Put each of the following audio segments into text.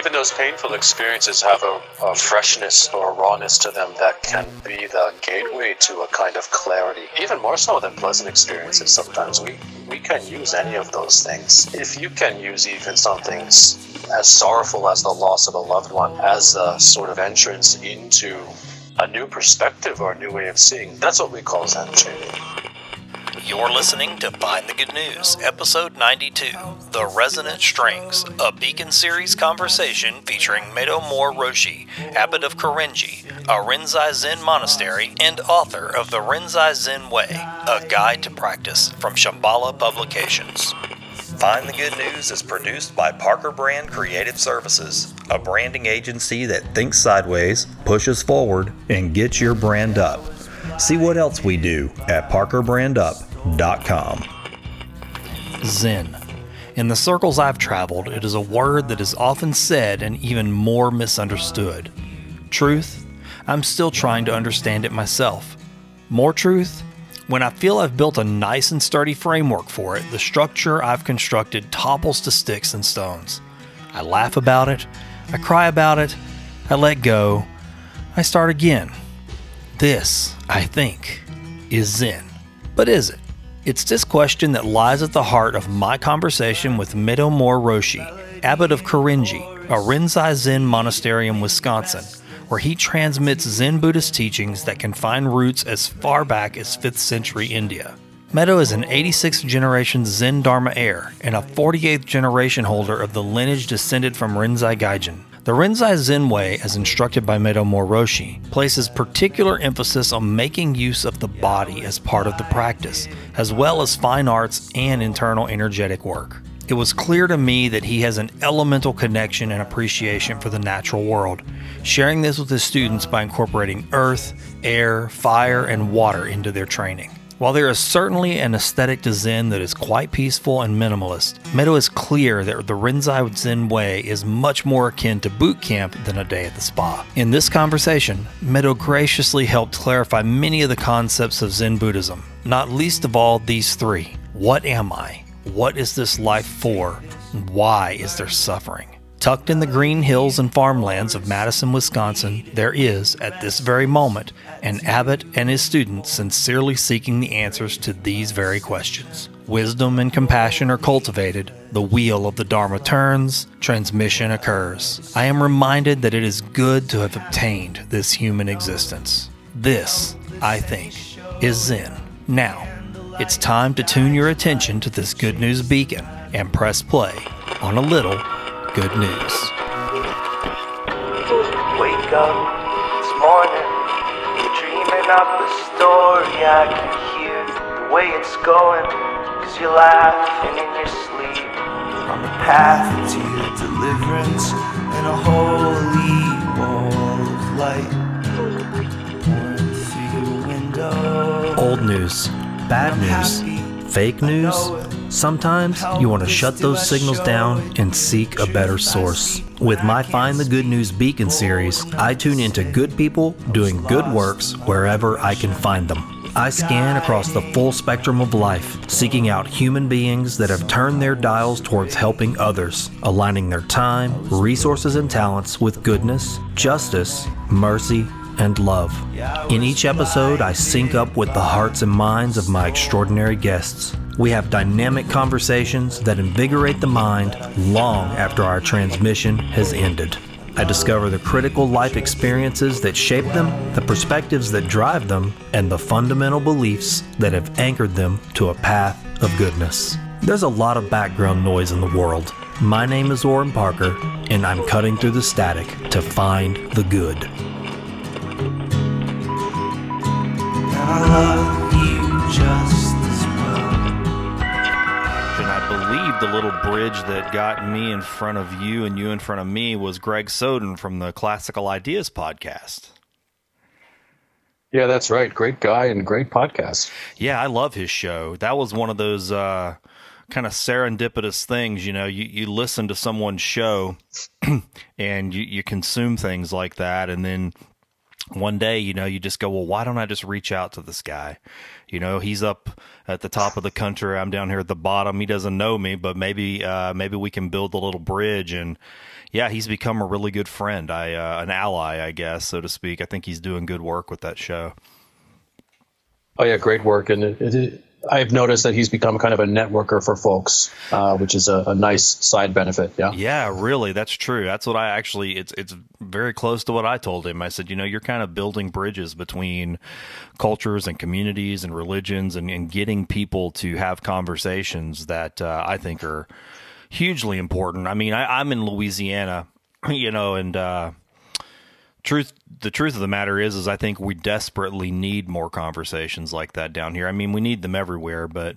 even those painful experiences have a, a freshness or a rawness to them that can be the gateway to a kind of clarity, even more so than pleasant experiences. Sometimes we, we can use any of those things. If you can use even something as sorrowful as the loss of a loved one as a sort of entrance into a new perspective or a new way of seeing, that's what we call Zen training. You're listening to Find the Good News, Episode 92 The Resonant Strings, a Beacon Series conversation featuring Meido Moore Roshi, Abbot of Korinji, a Rinzai Zen monastery, and author of The Rinzai Zen Way, a guide to practice from Shambhala Publications. Find the Good News is produced by Parker Brand Creative Services, a branding agency that thinks sideways, pushes forward, and gets your brand up. See what else we do at parkerbrandup.com. Zen. In the circles I've traveled, it is a word that is often said and even more misunderstood. Truth? I'm still trying to understand it myself. More truth? When I feel I've built a nice and sturdy framework for it, the structure I've constructed topples to sticks and stones. I laugh about it, I cry about it, I let go, I start again. This, I think, is Zen. But is it? It's this question that lies at the heart of my conversation with Meido Moore Roshi, abbot of Korinji, a Rinzai Zen monastery in Wisconsin, where he transmits Zen Buddhist teachings that can find roots as far back as 5th century India. Medo is an 86th generation Zen Dharma heir and a 48th generation holder of the lineage descended from Rinzai Gigen. The Rinzai Zen Way, as instructed by Meido Moore places particular emphasis on making use of the body as part of the practice, as well as fine arts and internal energetic work. It was clear to me that he has an elemental connection and appreciation for the natural world, sharing this with his students by incorporating earth, air, fire, and water into their training. While there is certainly an aesthetic to Zen that is quite peaceful and minimalist, Meido is clear that the Rinzai Zen way is much more akin to boot camp than a day at the spa. In this conversation, Meido graciously helped clarify many of the concepts of Zen Buddhism, not least of all these three. What am I? What is this life for? Why is there suffering? Tucked in the green hills and farmlands of Madison, Wisconsin, there is, at this very moment, an abbot and his students sincerely seeking the answers to these very questions. Wisdom and compassion are cultivated, the wheel of the Dharma turns, transmission occurs. I am reminded that it is good to have obtained this human existence. This, I think, is Zen. Now, it's time to tune your attention to this good news beacon and press play on a little good news. Wake up this morning, you're dreaming up a story. I can hear the way it's going, cause you're laughing in your sleep. On the path to your deliverance in a holy wall of light. Pouring through your window. Old news, bad news, fake news. Sometimes you want to shut those signals down and seek a better source. With my Find the Good News Beacon series, I tune into good people doing good works wherever I can find them. I scan across the full spectrum of life, seeking out human beings that have turned their dials towards helping others, aligning their time, resources, and talents with goodness, justice, mercy, and love. In each episode, I sync up with the hearts and minds of my extraordinary guests. We have dynamic conversations that invigorate the mind long after our transmission has ended. I discover the critical life experiences that shape them, the perspectives that drive them, and the fundamental beliefs that have anchored them to a path of goodness. There's a lot of background noise in the world. My name is Orrin Parker, and I'm cutting through the static to find the good. The little bridge that got me in front of you and you in front of me was Greg Soden from the Classical Ideas podcast. Yeah, that's right. Great guy and great podcast. Yeah, I love his show. That was one of those uh, kind of serendipitous things. You know, you, you listen to someone's show and you, you consume things like that, and then one day, you know, you just go, well, why don't I just reach out to this guy? You know, he's up at the top of the country. I'm down here at the bottom. He doesn't know me, but maybe, uh, maybe we can build a little bridge. And yeah, he's become a really good friend. I, uh, an ally, I guess, so to speak. I think he's doing good work with that show. Oh yeah, great work, and it, it, I've noticed that he's become kind of a networker for folks, uh, which is a, a, nice side benefit. Yeah. Yeah, really, that's true. That's what I actually. It's it's very close to what I told him. I said, you know, you're kind of building bridges between cultures and communities and religions, and, and getting people to have conversations that uh, I think are hugely important. I mean, I, I'm in Louisiana, you know, and. Uh, truth the truth of the matter is is I think we desperately need more conversations like that down here. I mean, we need them everywhere, but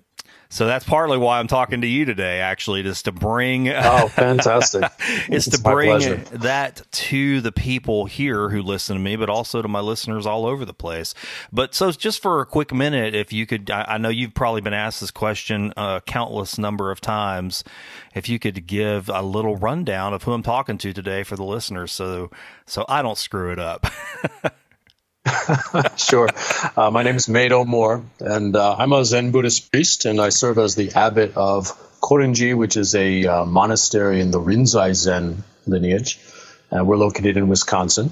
so that's partly why I'm talking to you today, actually, just to bring. Oh, fantastic! is to bring that to the people here who listen to me, but also to my listeners all over the place. But so, just for a quick minute, if you could, I, I know you've probably been asked this question a countless number of times. If you could give a little rundown of who I'm talking to today for the listeners, so so I don't screw it up. sure. Uh, my name is Meido Moore, and uh, I'm a Zen Buddhist priest, and I serve as the abbot of Korinji, which is a uh, monastery in the Rinzai Zen lineage. Uh, we're located in Wisconsin.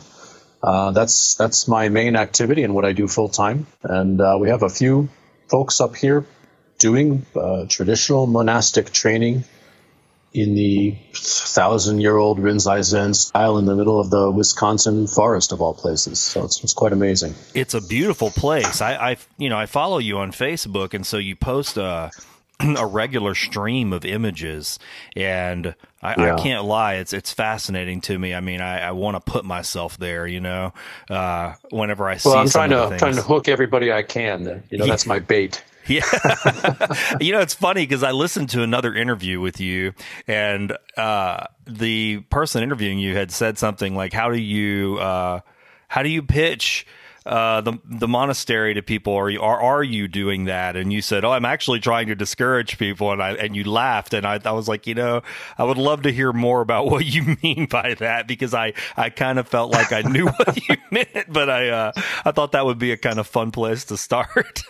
Uh, that's that's my main activity and what I do full time. And uh, we have a few folks up here doing traditional monastic training in the thousand year old Rinzai Zen style in the middle of the Wisconsin forest of all places. So it's, it's quite amazing. It's a beautiful place. I, I, you know, I follow you on Facebook and so you post a, a regular stream of images and I, yeah. I, can't lie. It's, it's fascinating to me. I mean, I, I want to put myself there, you know, uh, whenever I see well, I'm trying to, trying to hook everybody I can. You know, that's my bait. Yeah. you know, it's funny because I listened to another interview with you, and uh, the person interviewing you had said something like, "How do you uh, how do you pitch?" Uh, the the monastery to people, or are are you doing that? And you said, "Oh, I'm actually trying to discourage people," and I and you laughed, and I, I was like, you know, I would love to hear more about what you mean by that because I I kind of felt like I knew what you meant, but I uh, I thought that would be a kind of fun place to start.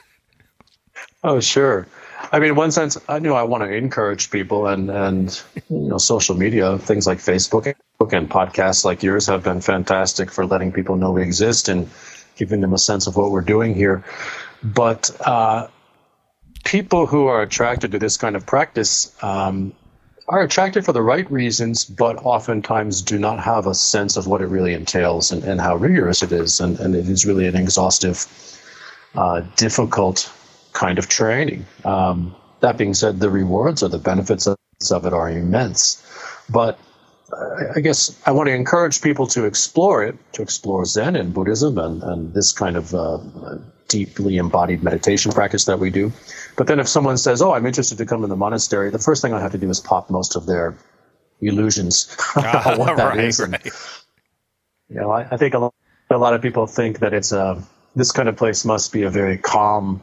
Oh, sure. I mean, in one sense, I know I want to encourage people, and and you know, social media, things like Facebook and podcasts like yours have been fantastic for letting people know we exist and giving them a sense of what we're doing here. But uh, people who are attracted to this kind of practice um, are attracted for the right reasons, but oftentimes do not have a sense of what it really entails and, and how rigorous it is, and, and it is really an exhaustive, uh, difficult kind of training. Um, that being said, the rewards or the benefits of, it are immense. But I guess I want to encourage people to explore it, to explore Zen and Buddhism and, and this kind of uh, deeply embodied meditation practice that we do. But then if someone says, Oh, I'm interested to come in the monastery, the first thing I have to do is pop most of their illusions about what that right, is. Right. And, you know, I, I think a lot, a lot, of people think that it's a, uh, this kind of place must be a very calm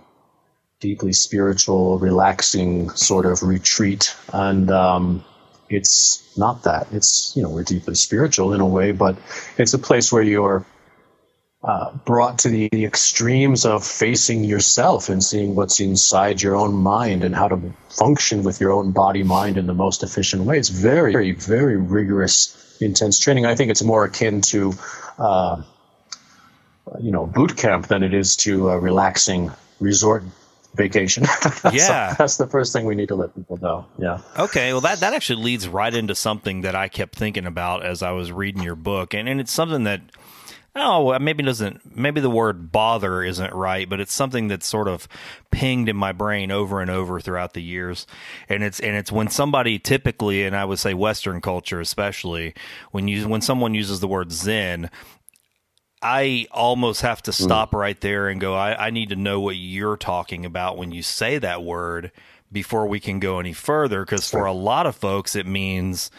deeply spiritual, relaxing sort of retreat. And um, it's not that. It's, you know, we're deeply spiritual in a way, but it's a place where you're uh, brought to the extremes of facing yourself and seeing what's inside your own mind and how to function with your own body mind in the most efficient way. It's very, very, very rigorous, intense training. I think it's more akin to, uh, you know, boot camp than it is to a relaxing resort vacation. yeah. so that's the first thing we need to let people know. Yeah. Okay. Well, that, that actually leads right into something that I kept thinking about as I was reading your book. And, and it's something that, oh, maybe doesn't, maybe the word bother isn't right, but it's something that's sort of pinged in my brain over and over throughout the years. And it's, and it's when somebody typically, and I would say Western culture especially, when you, when someone uses the word Zen, I almost have to hmm. stop mm. right there and go, I, I need to know what you're talking about when you say that word before we can go any further. Because for a lot of folks, it means,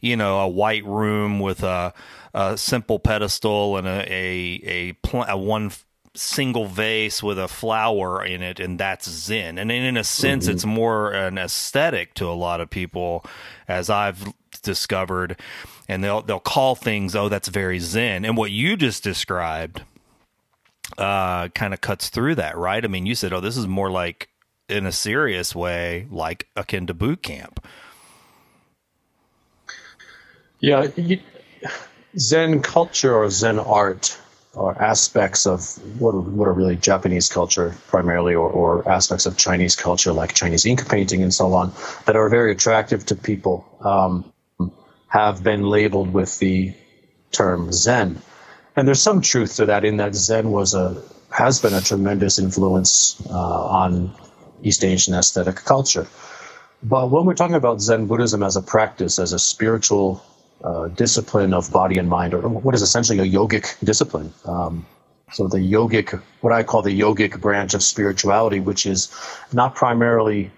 you know, a white room with a, a simple pedestal and a, a, a, pl- a one single vase with a flower in it and that's zen and in a sense mm-hmm. it's more an aesthetic to a lot of people as i've discovered and they'll they'll call things oh that's very zen. And what you just described uh kind of cuts through that right? I mean you said oh this is more like in a serious way like akin to boot camp. Yeah you, zen culture or zen art or aspects of what, what are really Japanese culture primarily, or, or, aspects of Chinese culture like Chinese ink painting and so on, that are very attractive to people, um, have been labeled with the term Zen. And there's some truth to that in that Zen was a has been a tremendous influence uh, on East Asian aesthetic culture. But when we're talking about Zen Buddhism as a practice, as a spiritual uh, discipline of body and mind, or what is essentially a yogic discipline. Um, so the yogic, what I call the yogic branch of spirituality, which is not primarily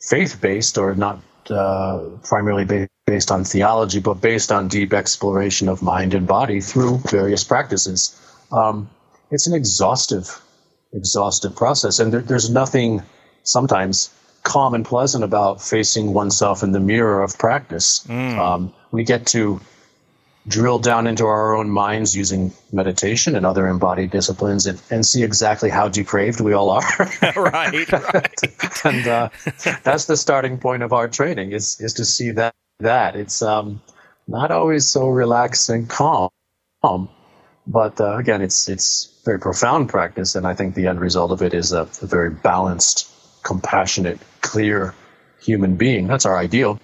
faith-based or not uh, primarily ba- based on theology, but based on deep exploration of mind and body through various practices. Um, it's an exhaustive, exhaustive process, and there, there's nothing sometimes calm and pleasant about facing oneself in the mirror of practice. Mm. Um, we get to drill down into our own minds using meditation and other embodied disciplines and, and see exactly how depraved we all are. right, right. and uh, that's the starting point of our training is, is to see that, that. It's um, not always so relaxed and calm, but uh, again, it's, it's very profound practice. And I think the end result of it is a, a very balanced, compassionate, clear human being. That's our ideal.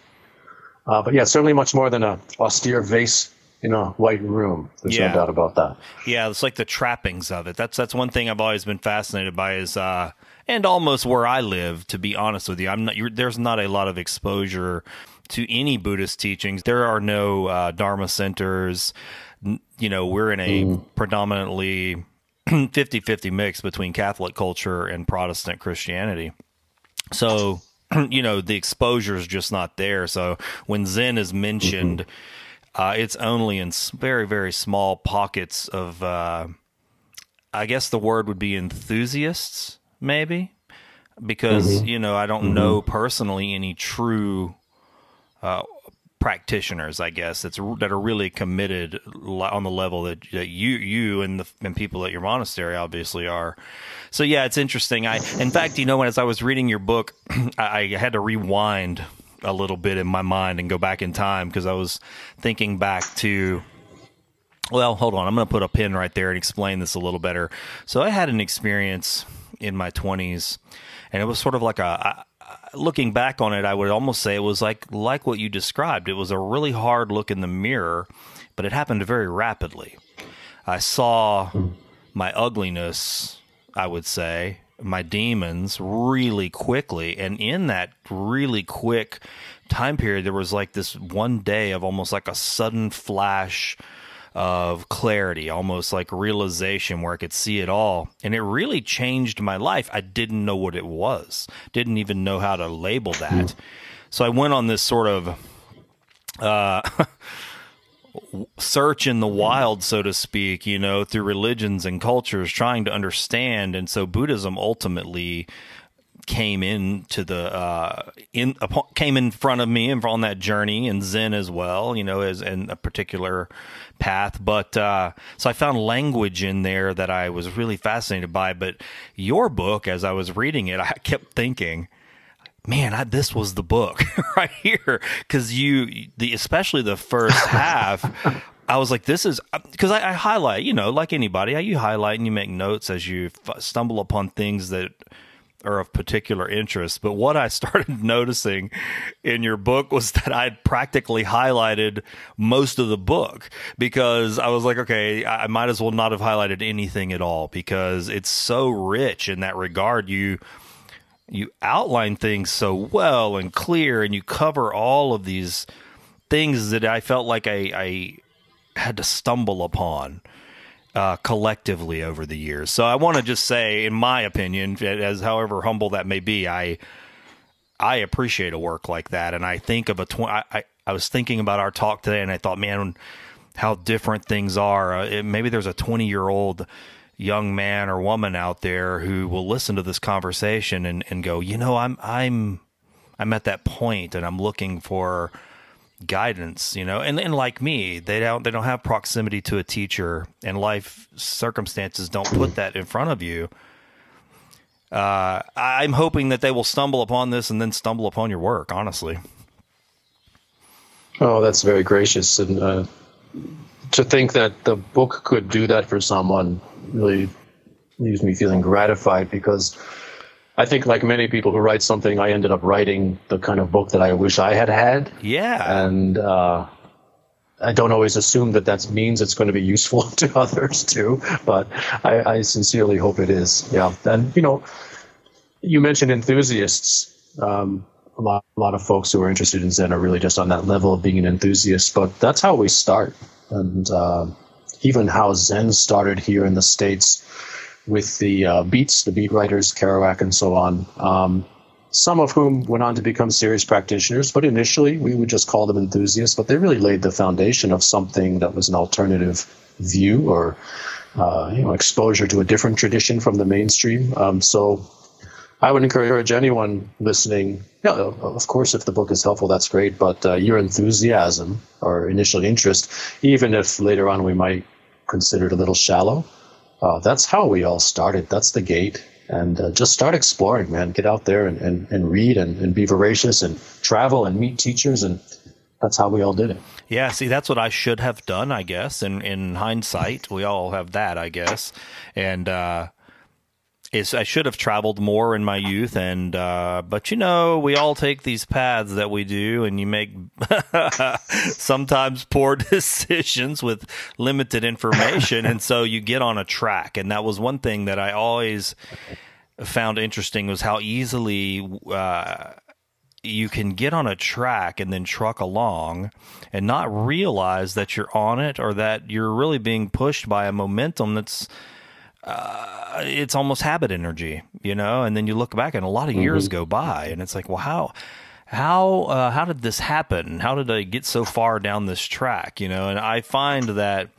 Uh, but yeah, certainly much more than a austere vase in a white room. There's yeah. no doubt about that. Yeah, it's like the trappings of it. That's that's one thing I've always been fascinated by is uh, and almost where I live. To be honest with you, I'm not. there's not a lot of exposure to any Buddhist teachings. There are no uh, Dharma centers. You know, we're in a mm. predominantly 50-50 mix between Catholic culture and Protestant Christianity. So you know the exposure is just not there. So when Zen is mentioned, mm-hmm. uh, it's only in very very small pockets of. Uh, I guess the word would be enthusiasts, maybe, because mm-hmm. you know I don't mm-hmm. know personally any true uh, practitioners, I guess, that's that are really committed on the level that, that you you and the and people at your monastery obviously are. So yeah, it's interesting. I in fact, you know, when as I was reading your book, I, I had to rewind a little bit in my mind and go back in time because I was thinking back to. Well, hold on. I'm going to put a pin right there and explain this a little better. So I had an experience in my 20s, and it was sort of like a looking back on it, I would almost say it was like like what you described. It was a really hard look in the mirror, but it happened very rapidly. I saw my ugliness, I would say, my demons really quickly, and in that really quick time period, there was like this one day of almost like a sudden flash of clarity, almost like realization where I could see it all. And it really changed my life. I didn't know what it was, didn't even know how to label that. So I went on this sort of uh, search in the wild, so to speak, you know, through religions and cultures, trying to understand. And so Buddhism ultimately came into the uh, in came in front of me and on that journey and Zen as well, you know, as in a particular path. But uh, so I found language in there that I was really fascinated by. But your book, as I was reading it, I kept thinking, man, I, this was the book right here because you the especially the first half. I was like, this is because I, I, highlight, you know, like anybody, you highlight and you make notes as you f- stumble upon things that are of particular interest. But what I started noticing in your book was that I'd practically highlighted most of the book because I was like, okay, I might as well not have highlighted anything at all because it's so rich in that regard. You you outline things so well and clear and you cover all of these things that I felt like I, I had to stumble upon uh, collectively over the years. So I want to just say, in my opinion, as however humble that may be, I I appreciate a work like that, and I think of a tw- I, I, was thinking about our talk today, and I thought, man, how different things are. Uh, it, maybe there's a 20 year old young man or woman out there who will listen to this conversation and, and go, you know, I'm I'm I'm at that point and I'm looking for guidance, you know. And and like me, they don't they don't have proximity to a teacher and life circumstances don't put that in front of you. Uh, I'm hoping that they will stumble upon this and then stumble upon your work, honestly. Oh, that's very gracious. And uh, to think that the book could do that for someone really leaves me feeling gratified because I think, like many people who write something, I ended up writing the kind of book that I wish I had had. Yeah. And uh, I don't always assume that that means it's going to be useful to others too, but I, I sincerely hope it is. Yeah. And, you know, you mentioned enthusiasts. Um, a lot, a lot of folks who are interested in Zen are really just on that level of being an enthusiast, but that's how we start. And uh, even how Zen started here in the States with the uh, beats, the beat writers, Kerouac, and so on. Um, some of whom went on to become serious practitioners, but initially we would just call them enthusiasts, but they really laid the foundation of something that was an alternative view or uh, you know exposure to a different tradition from the mainstream. Um, so I would encourage anyone listening. Yeah, of course, if the book is helpful, that's great. But uh, your enthusiasm or initial interest, even if later on we might consider it a little shallow, uh, that's how we all started. That's the gate. And uh, just start exploring, man. Get out there and, and, and read and, and be voracious and travel and meet teachers. And that's how we all did it. Yeah, see, that's what I should have done, I guess. In in hindsight, we all have that, I guess. And uh, is I should have traveled more in my youth, and uh, but you know we all take these paths that we do, and you make sometimes poor decisions with limited information, and so you get on a track, and that was one thing that I always found interesting was how easily. Uh, you can get on a track and then truck along and not realize that you're on it or that you're really being pushed by a momentum that's uh, it's almost habit energy, you know. And then you look back, and a lot of years mm-hmm. go by, and it's like, well, how, how, uh, how did this happen? How did I get so far down this track, you know? And I find that,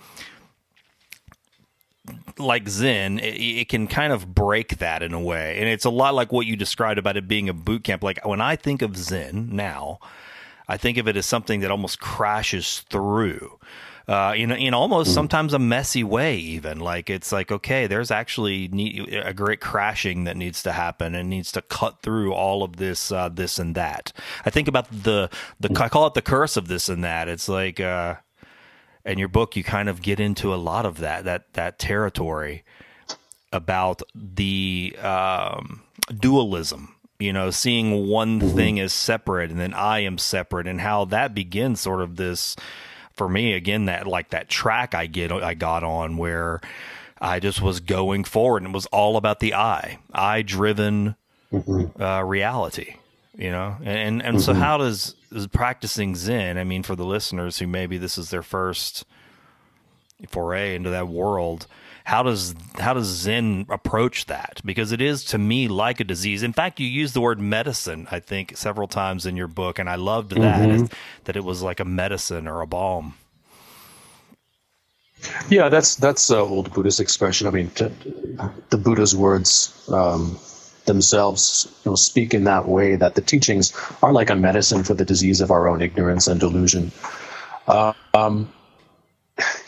like Zen, it, it can kind of break that in a way, and it's a lot like what you described about it being a boot camp. Like when I think of Zen now, I think of it as something that almost crashes through uh, in in almost mm. sometimes a messy way. Even like it's like okay, there's actually a great crashing that needs to happen and needs to cut through all of this uh, this and that. I think about the the I call it the curse of this and that. It's like uh, in your book you kind of get into a lot of that that that territory about the um, dualism you know, seeing one mm-hmm. thing as separate and then I am separate and how that begins sort of this for me again that like that track I get I got on where I just was going forward and it was all about the eye eye driven mm-hmm. uh, reality, you know, and and, mm-hmm. so how does is practicing Zen? I mean, for the listeners who maybe this is their first foray into that world, how does how does Zen approach that? Because it is to me like a disease. In fact, you use the word medicine, I think, several times in your book, and I loved that mm-hmm. that it was like a medicine or a balm. Yeah, that's that's an old Buddhist expression. I mean, t- the Buddha's words um, themselves you know, speak in that way that the teachings are like a medicine for the disease of our own ignorance and delusion. Uh, um,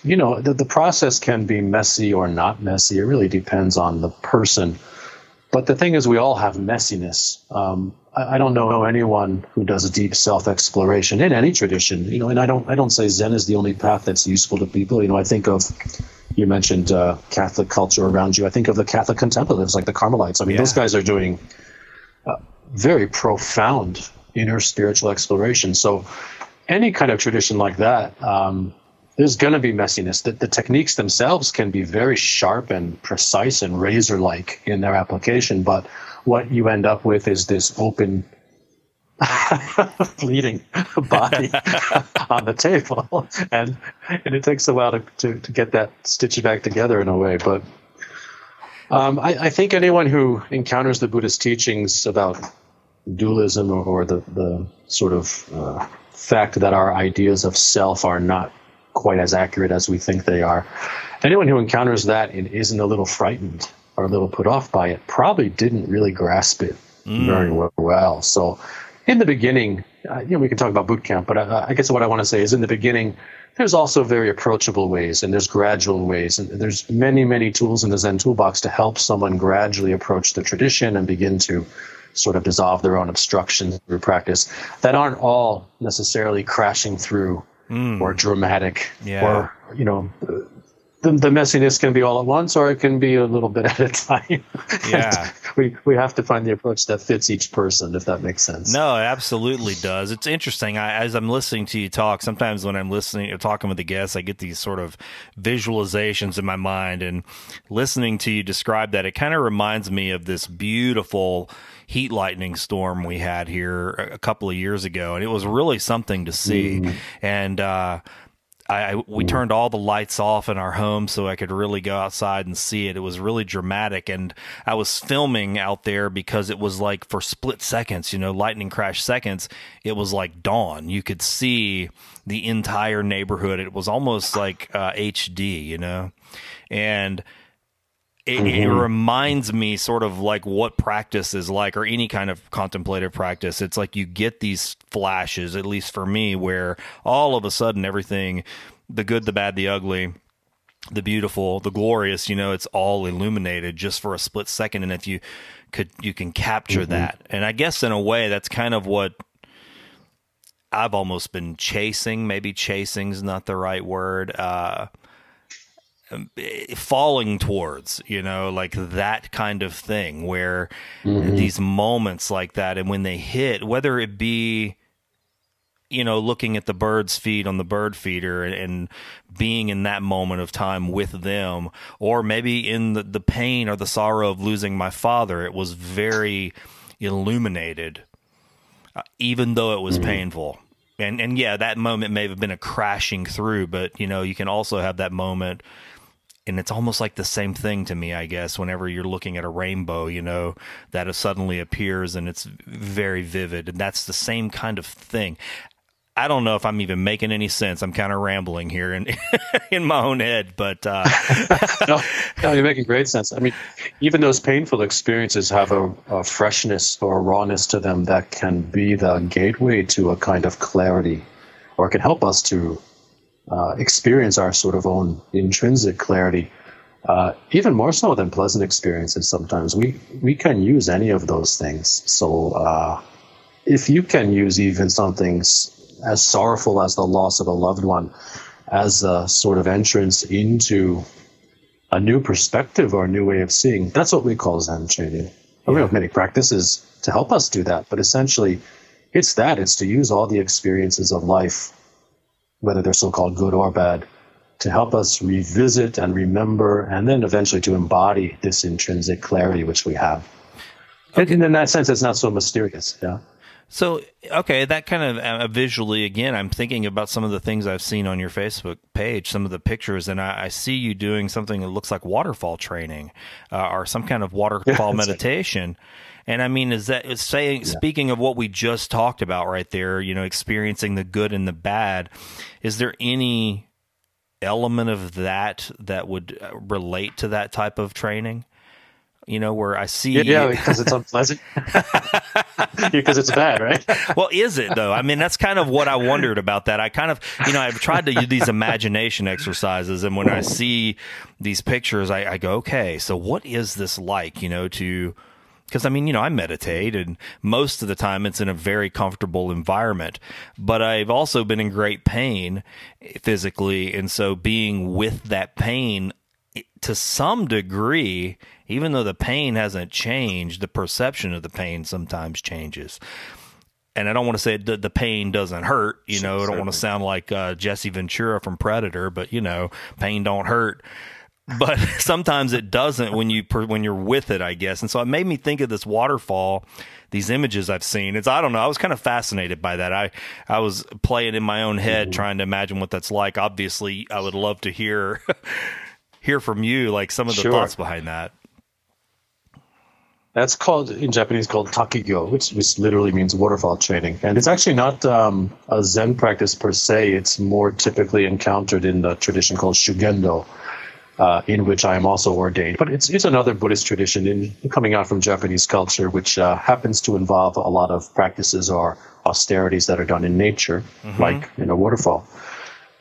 you know, the, the process can be messy or not messy. It really depends on the person. But the thing is, we all have messiness. Um, I, I, don't know anyone who does a deep self-exploration in any tradition. You know, and I don't, I don't say Zen is the only path that's useful to people. You know, I think of, you mentioned uh, Catholic culture around you. I think of the Catholic contemplatives, like the Carmelites. I mean, yeah. those guys are doing uh, very profound inner spiritual exploration. So, any kind of tradition like that, um, there's going to be messiness. The, the techniques themselves can be very sharp and precise and razor like in their application, but what you end up with is this open, bleeding body on the table. And, and it takes a while to, to, to get that stitched back together in a way. But um, I, I, think anyone who encounters the Buddhist teachings about dualism or, or the, the sort of uh, fact that our ideas of self are not quite as accurate as we think they are, anyone who encounters that and isn't a little frightened or a little put off by it probably didn't really grasp it mm. very well. So, in the beginning, uh, you know, we can talk about boot camp, but I, I guess what I want to say is in the beginning, there's also very approachable ways and there's gradual ways and there's many many tools in the zen toolbox to help someone gradually approach the tradition and begin to sort of dissolve their own obstructions through practice that aren't all necessarily crashing through mm. or dramatic yeah. or you know the, the messiness can be all at once or it can be a little bit at a time. Yeah. we, we have to find the approach that fits each person, if that makes sense. No, it absolutely does. It's interesting. I, as I'm listening to you talk, sometimes when I'm listening or talking with the guests, I get these sort of visualizations in my mind and listening to you describe that, it kind of reminds me of this beautiful heat lightning storm we had here a couple of years ago. And it was really something to see. Mm. And, uh, I, we turned all the lights off in our home so I could really go outside and see it. It was really dramatic, and I was filming out there because it was like for split seconds, you know, lightning crash seconds. It was like dawn. You could see the entire neighborhood. It was almost like uh, HD, you know, and it, mm-hmm. it, reminds me sort of like what practice is like or any kind of contemplative practice. It's like you get these flashes at least for me where all of a sudden everything the good the bad the ugly the beautiful the glorious you know it's all illuminated just for a split second. And if you could you can capture mm-hmm. that. And i guess in a way that's kind of what i've almost been chasing. Maybe chasing is not the right word. Uh falling towards, you know, like that kind of thing where mm-hmm. these moments like that and when they hit, whether it be you know, looking at the birds feed on the bird feeder and, and, being in that moment of time with them, or maybe in the, the pain or the sorrow of losing my father, it was very illuminated, uh, even though it was mm-hmm. painful. And and yeah, that moment may have been a crashing through, but you know, you can also have that moment and it's almost like the same thing to me, I guess, whenever you're looking at a rainbow, you know, that suddenly appears and it's very vivid. And that's the same kind of thing. I don't know if I'm even making any sense. I'm kind of rambling here in in my own head, but uh... no, no, you're making great sense. I mean, even those painful experiences have a, a freshness or a rawness to them that can be the gateway to a kind of clarity, or can help us to uh, experience our sort of own intrinsic clarity, uh, even more so than pleasant experiences. Sometimes we we can use any of those things. So uh, if you can use even something as sorrowful as the loss of a loved one as a sort of entrance into a new perspective or a new way of seeing, that's what we call Zen training. Yeah. We have many practices to help us do that, but essentially, it's that. It's to use all the experiences of life whether they're so called good or bad, to help us revisit and remember, and then eventually to embody this intrinsic clarity which we have. Okay. And in that sense, it's not so mysterious. Yeah. So, okay, that kind of uh, visually, again, I'm thinking about some of the things I've seen on your Facebook page, some of the pictures, and I, I see you doing something that looks like waterfall training uh, or some kind of waterfall meditation. And I mean, is that is saying yeah. speaking of what we just talked about right there, you know, experiencing the good and the bad, is there any element of that that would uh, relate to that type of training? You know, where I see yeah, yeah because it's unpleasant, because it's bad, right? well, is it though? I mean, that's kind of what I wondered about that. I kind of, you know, I've tried to do these imagination exercises, and when I see these pictures, I, I go, okay, so what is this like? You know, to because I mean, you know, I meditate and most of the time it's in a very comfortable environment, but I've also been in great pain physically. And so being with that pain to some degree, even though the pain hasn't changed, the perception of the pain sometimes changes. And I don't want to say the, the pain doesn't hurt, you know, I don't want to sound like uh, Jesse Ventura from Predator, but you know, pain don't hurt but sometimes it doesn't when you when you're with it, I guess. And so it made me think of this waterfall, these images I've seen. It's I don't know. I was kind of fascinated by that. I I was playing in my own head, trying to imagine what that's like. Obviously, I would love to hear hear from you, like some of the sure. thoughts behind that. That's called in Japanese called takigyo, which which literally means waterfall training, and it's actually not um, a Zen practice per se. It's more typically encountered in the tradition called shugendo uh, in which I am also ordained. But it's, it's another Buddhist tradition in, coming out from Japanese culture, which uh, happens to involve a lot of practices or austerities that are done in nature, mm-hmm. like in a waterfall.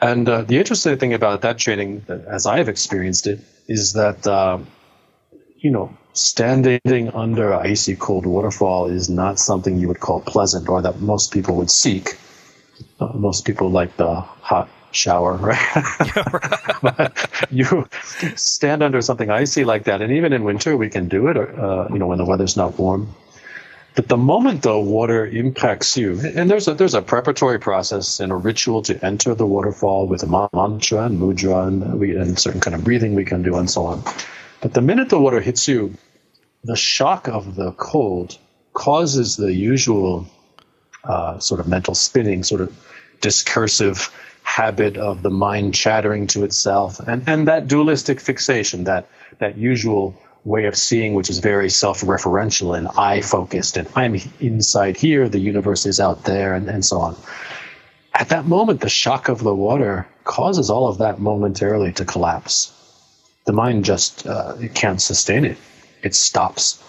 And uh, the interesting thing about that training, as I have experienced it, is that, uh, you know, standing under an icy cold waterfall is not something you would call pleasant or that most people would seek. Uh, most people like the hot shower, right? you stand under something icy like that, and even in winter we can do it, uh, you know, when the weather's not warm. But the moment the water impacts you, and there's a there's a preparatory process and a ritual to enter the waterfall with a mantra and mudra and, we, and certain kind of breathing we can do and so on. But the minute the water hits you, the shock of the cold causes the usual uh, sort of mental spinning, sort of discursive habit of the mind chattering to itself, and, and that dualistic fixation, that that usual way of seeing, which is very self referential and I focused, and I'm inside here, the universe is out there, and, and so on. At that moment, the shock of the water causes all of that momentarily to collapse. The mind just uh, it can't sustain it; it stops.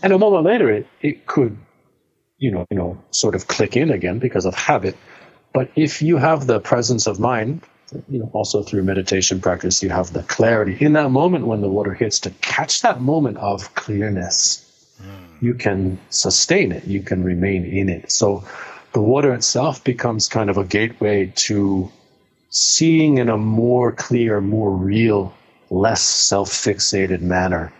And a moment later, it, it could, you know, you know, sort of click in again because of habit. But if you have the presence of mind you know, also through meditation practice, you have the clarity in that moment when the water hits to catch that moment of clearness. Mm. You can sustain it. You can remain in it. So the water itself becomes kind of a gateway to seeing in a more clear, more real, less self-fixated manner.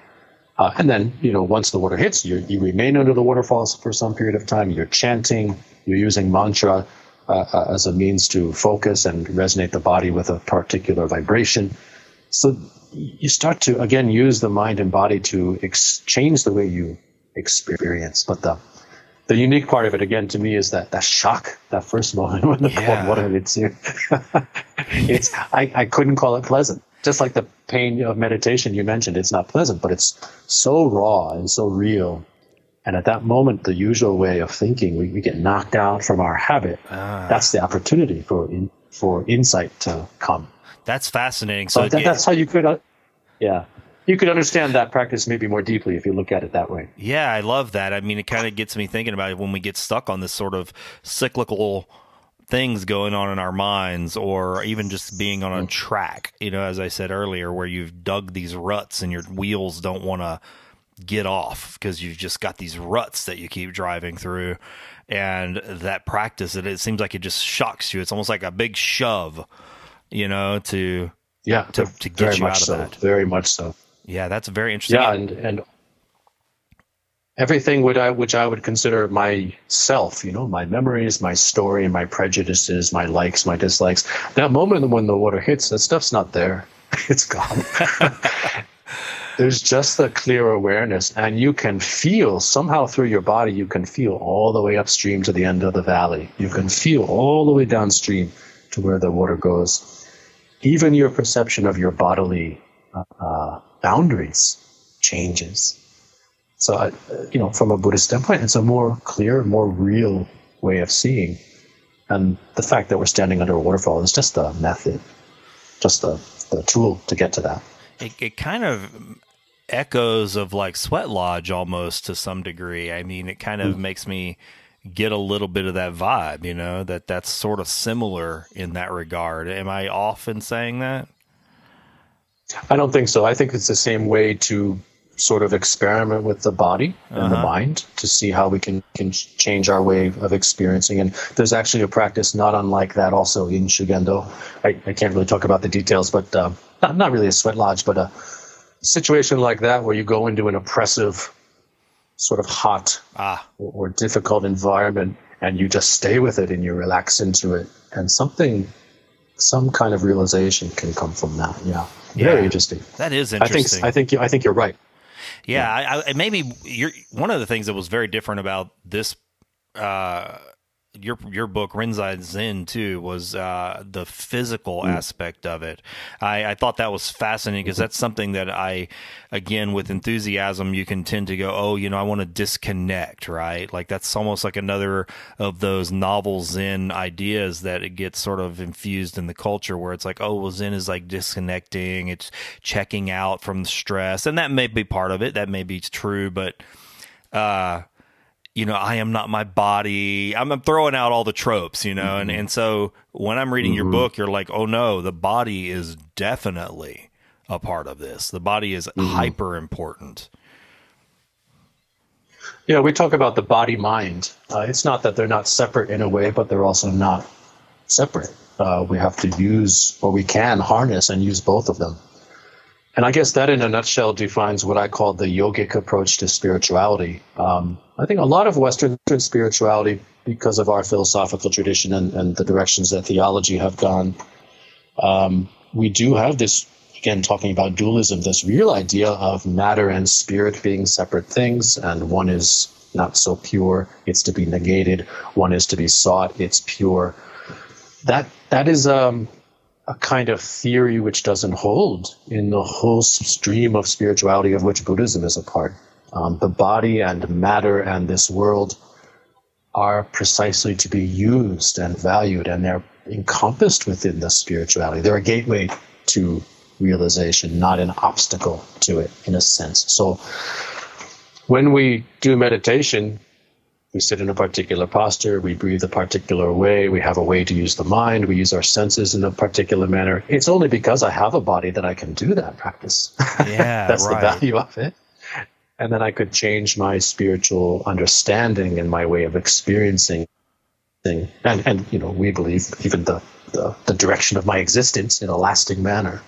Uh, and then, you know, once the water hits you, you remain under the waterfalls for some period of time. You're chanting, you're using mantra, uh, uh, as a means to focus and resonate the body with a particular vibration. So you start to again use the mind and body to ex- change the way you experience. But the the unique part of it again to me is that that shock, that first moment when the yeah. cold water hits you. it's I, I couldn't call it pleasant. Just like the pain of meditation you mentioned, it's not pleasant, but it's so raw and so real and at that moment, the usual way of thinking, we, we get knocked out from our habit. Ah. That's the opportunity for in, for insight to come. That's fascinating. So that, that's how you could, uh, yeah, you could understand that practice maybe more deeply if you look at it that way. Yeah, I love that. I mean, it kind of gets me thinking about it when we get stuck on this sort of cyclical things going on in our minds or even just being on a mm. track you know as i said earlier where you've dug these ruts and your wheels don't want to get off because you've just got these ruts that you keep driving through and that practice it, it seems like it just shocks you it's almost like a big shove you know to yeah to, to get you out of so, that very much so yeah that's very interesting yeah and and everything would I which I would consider myself, you know, my memories, my story, my prejudices, my likes, my dislikes. That moment when the water hits, that stuff's not there. It's gone. there's just a clear awareness and you can feel somehow through your body you can feel all the way upstream to the end of the valley. You can feel all the way downstream to where the water goes. Even your perception of your bodily uh, boundaries changes. So uh, you know from a buddhist standpoint it's a more clear more real way of seeing. And the fact that we're standing under a waterfall is just a method just the, the tool to get to that. It, it kind of echoes of like Sweat Lodge almost to some degree. I mean, it kind of mm. makes me get a little bit of that vibe, you know, that that's sort of similar in that regard. Am I off in saying that? I don't think so. I think it's the same way to sort of experiment with the body and uh-huh. the mind to see how we can, can change our way of experiencing. And there's actually a practice not unlike that also in Shugendo. I, I can't really talk about the details, but uh, not, not really a sweat lodge, but a situation like that where you go into an oppressive, sort of hot ah. or, or difficult environment and you just stay with it and you relax into it and something some kind of realization can come from that yeah, yeah. very interesting that is interesting i think i think i think you're right yeah, yeah. I, I, maybe you're one of the things that was very different about this uh, your your book Rinzai Zen too was uh, the physical mm. aspect of it. I, I, thought that was fascinating because that's something that I, again, with enthusiasm, you can tend to go, oh, you know, I want to disconnect, right? Like that's almost like another of those novel Zen ideas that it gets sort of infused in the culture where it's like, oh, well, Zen is like disconnecting, it's checking out from the stress, and that may be part of it. That may be true, but. Uh, you know, I am not my body. I'm, I'm throwing out all the tropes, you know, mm-hmm. and, and so when I'm reading mm-hmm. your book, you're like, oh no, the body is definitely a part of this. The body is mm-hmm. hyper important. Yeah, we talk about the body mind. Uh, it's not that they're not separate in a way, but they're also not separate. Uh, we have to use, or we can harness and use both of them. And I guess that, in a nutshell, defines what I call the yogic approach to spirituality. Um, I think a lot of Western spirituality, because of our philosophical tradition and, and the directions that theology have gone, um, we do have this, again, talking about dualism, this real idea of matter and spirit being separate things, and one is not so pure, it's to be negated, one is to be sought, it's pure. That that is um, a kind of theory which doesn't hold in the whole stream of spirituality of which Buddhism is a part. Um, the body and matter and this world are precisely to be used and valued, and they're encompassed within the spirituality. They're a gateway to realization, not an obstacle to it, in a sense. So when we do meditation, we sit in a particular posture, we breathe a particular way, we have a way to use the mind, we use our senses in a particular manner. It's only because I have a body that I can do that practice. Yeah, that's right. the value of it. And then I could change my spiritual understanding and my way of experiencing thing. And and you know, we believe even the, the, the direction of my existence in a lasting manner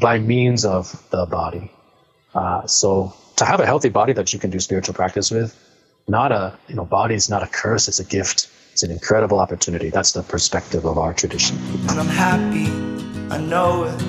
by means of the body. Uh, so to have a healthy body that you can do spiritual practice with not a you know body is not a curse it's a gift it's an incredible opportunity that's the perspective of our tradition and i'm happy i know it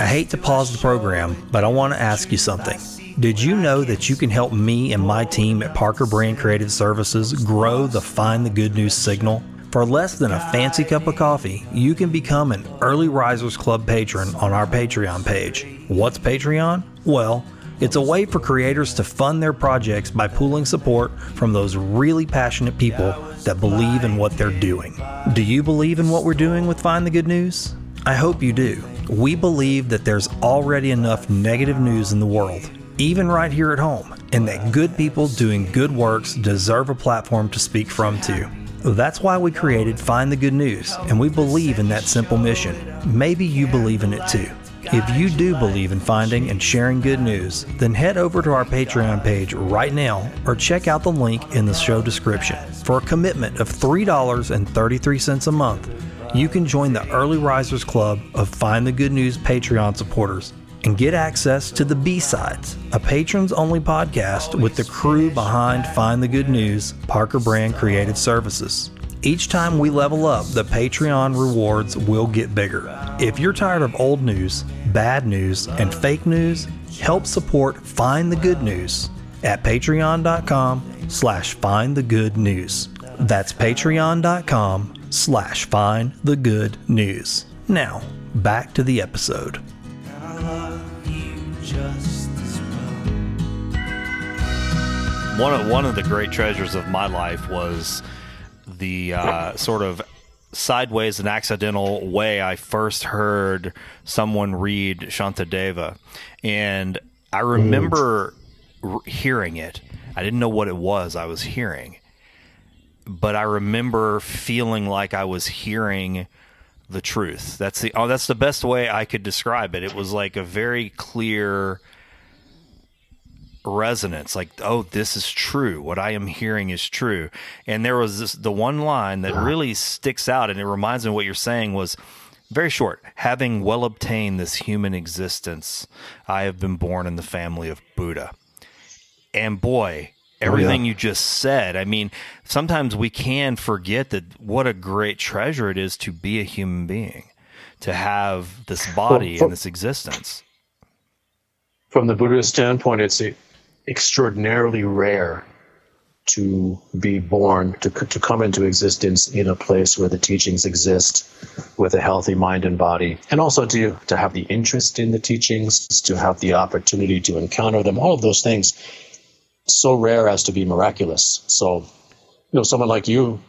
i hate to pause the program but i want to ask you something did you know that you can help me and my team at Parker Brand Creative Services grow the Find the Good News signal? For less than a fancy cup of coffee, you can become an Early Risers Club patron on our Patreon page. What's Patreon? Well, it's a way for creators to fund their projects by pooling support from those really passionate people that believe in what they're doing. Do you believe in what we're doing with Find the Good News? I hope you do. We believe that there's already enough negative news in the world, even right here at home, and that good people doing good works deserve a platform to speak from too. That's why we created Find the Good News, and we believe in that simple mission. Maybe you believe in it too. If you do believe in finding and sharing good news, then head over to our Patreon page right now or check out the link in the show description. For a commitment of $3.33 a month, you can join the Early Risers Club of Find the Good News Patreon supporters and get access to the B Sides, a patrons only podcast with the crew behind Find the Good News, Parker Brand Creative Services. Each time we level up, the Patreon rewards will get bigger. If you're tired of old news, bad news, and fake news, help support Find the Good News at patreon.com slash find the good news. That's patreon.com slash find the good news. Now, back to the episode. One of, one of the great treasures of my life was the uh, sort of sideways and accidental way I first heard someone read Shantideva. And I remember hearing it. I didn't know what it was I was hearing. But I remember feeling like I was hearing the truth. That's the oh that's the best way I could describe it. It was like a very clear resonance like oh this is true. What i am hearing is true. And there was this the one line that really sticks out and it reminds me of what you're saying was very short. Having well obtained this human existence i have been born in the family of buddha. And boy everything oh, yeah. you just said i mean sometimes we can forget that what a great treasure it is to be a human being to have this body well, from, and this existence. From the buddhist standpoint it's extraordinarily rare to be born, to, to come into existence in a place where the teachings exist with a healthy mind and body, and also to, to have the interest in the teachings, to have the opportunity to encounter them, all of those things, so rare as to be miraculous. So, you know, someone like you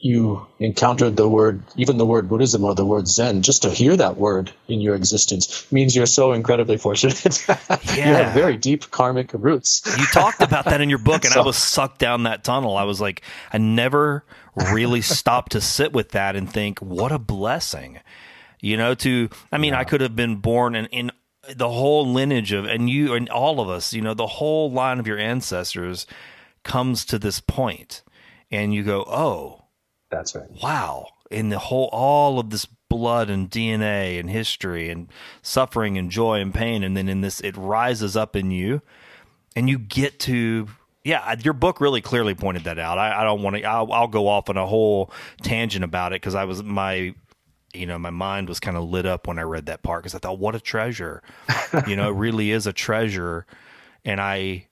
you encountered the word, even the word Buddhism or the word Zen, just to hear that word in your existence means you're so incredibly fortunate. Yeah. you have very deep karmic roots. you talked about that in your book, and so, I was sucked down that tunnel. I was like, I never really stopped to sit with that and think, what a blessing. You know, to, I mean, yeah. I could have been born in, in the whole lineage of, and you and all of us, you know, the whole line of your ancestors comes to this point, and you go, oh, that's right. Wow. In the whole, all of this blood and DNA and history and suffering and joy and pain. And then in this, it rises up in you and you get to, yeah, your book really clearly pointed that out. I, I don't want to, I'll, I'll go off on a whole tangent about it because I was, my, you know, my mind was kind of lit up when I read that part because I thought, what a treasure. you know, it really is a treasure. And I,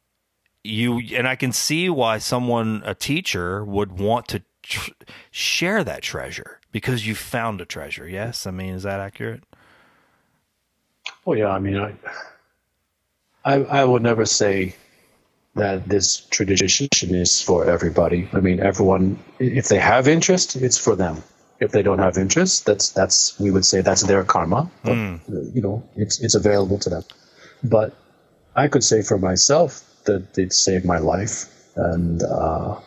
you, and I can see why someone, a teacher, would want to tr- share that treasure because you found a treasure. Yes, I mean, is that accurate? Well, yeah. I mean, I, I, I would never say that this tradition is for everybody. I mean, everyone, if they have interest, it's for them. If they don't have interest, that's that's we would say that's their karma. But, mm. You know, it's it's available to them. But I could say for myself that it saved my life, and uh,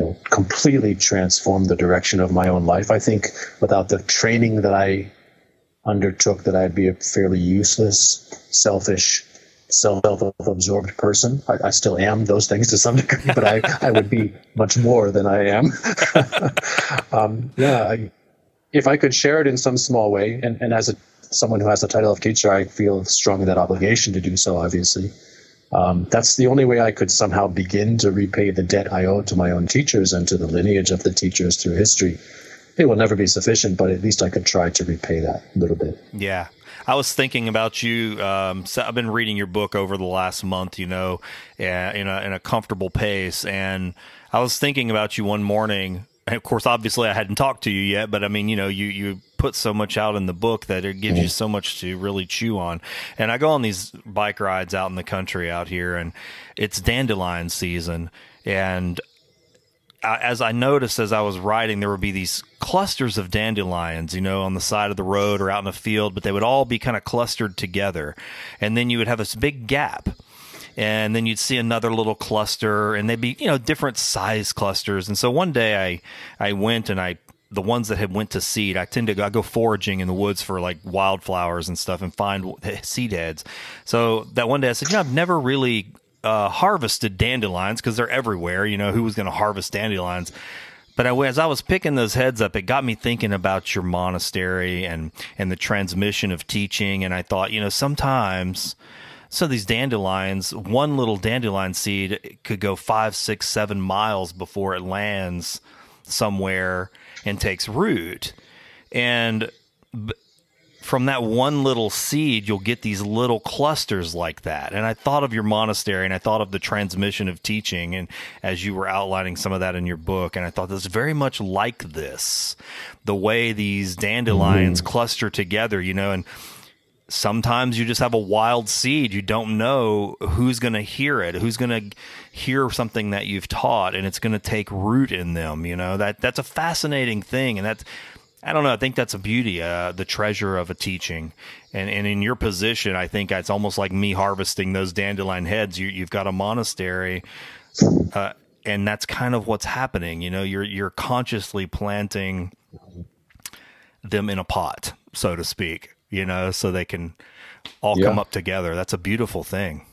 you know, completely transformed the direction of my own life. I think without the training that I undertook, that I'd be a fairly useless, selfish, self-absorbed person. I, I, still am those things to some degree, but I, I would be much more than I am. um, yeah, I, if I could share it in some small way, and, and as a, someone who has the title of teacher, I feel strongly that obligation to do so, obviously. Um, that's the only way I could somehow begin to repay the debt I owe to my own teachers and to the lineage of the teachers through history. It will never be sufficient, but at least I could try to repay that a little bit. Yeah. I was thinking about you. Um, so I've been reading your book over the last month, you know, in a, in a comfortable pace. And I was thinking about you one morning of course, obviously, I hadn't talked to you yet, but I mean, you know, you you put so much out in the book that it gives you mm-hmm. so much to really chew on. And I go on these bike rides out in the country out here, and it's dandelion season, and as I noticed as I was riding, there would be these clusters of dandelions, you know, on the side of the road or out in the field, but they would all be kind of clustered together. And then you would have this big gap and then you'd see another little cluster and they'd be you know different size clusters and so one day i i went and i the ones that had went to seed i tend to go, I go foraging in the woods for like wildflowers and stuff and find seed heads so that one day i said you know i've never really uh, harvested dandelions because they're everywhere you know who was going to harvest dandelions but as I was picking those heads up, it got me thinking about your monastery and and the transmission of teaching. And I thought, you know, sometimes so these dandelions, one little dandelion seed could go five, six, seven miles before it lands somewhere and takes root. And from that one little seed, you'll get these little clusters like that. And I thought of your monastery and I thought of the transmission of teaching. And as you were outlining some of that in your book, and I thought this is very much like this the way these dandelions mm. cluster together, you know, and sometimes you just have a wild seed. You don't know who's going to hear it, who's going to hear something that you've taught, and it's going to take root in them. You know that that's a fascinating thing, and that's I don't know. I think that's a beauty, uh, the treasure of a teaching. And and in your position, I think it's almost like me harvesting those dandelion heads. You you've got a monastery. Uh, and that's kind of what's happening. You know, you're you're consciously planting them in a pot, so to speak you know, so they can all yeah. come up together. That's a beautiful thing.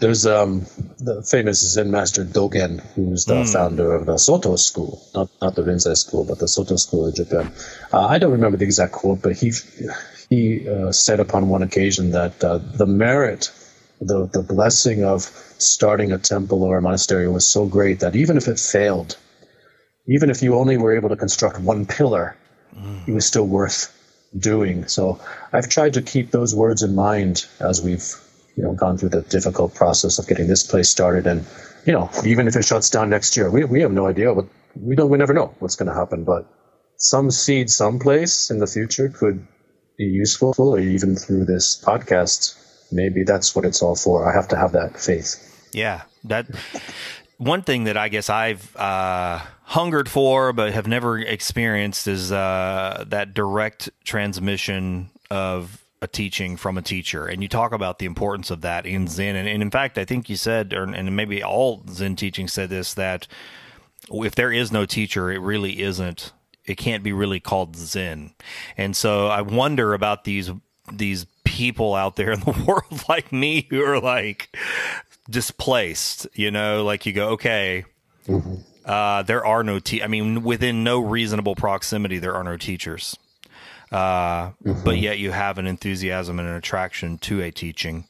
There's um, the famous Zen master Dogen, who's the mm. founder of the Soto school, not not the Rinzai school, but the Soto school in Japan. Uh, I don't remember the exact quote, but he he uh, said upon one occasion that uh, the merit, the the blessing of starting a temple or a monastery was so great that even if it failed, even if you only were able to construct one pillar, mm. it was still worth doing. So I've tried to keep those words in mind as we've you know gone through the difficult process of getting this place started, and you know even if it shuts down next year, we we have no idea what we don't we never know what's going to happen, but some seed someplace in the future could be useful, or even through this podcast, maybe that's what it's all for. I have to have that faith. Yeah, that one thing that I guess I've uh, hungered for but have never experienced is uh, that direct transmission of a teaching from a teacher. And you talk about the importance of that in Zen. And, and in fact, I think you said, or, and maybe all Zen teaching said this, that if there is no teacher, it really isn't. It can't be really called Zen. And so I wonder about these these people out there in the world like me who are like displaced, you know, like you go, okay, mm-hmm. uh, there are no te- I mean, within no reasonable proximity, there are no teachers. Uh, mm-hmm. But yet you have an enthusiasm and an attraction to a teaching.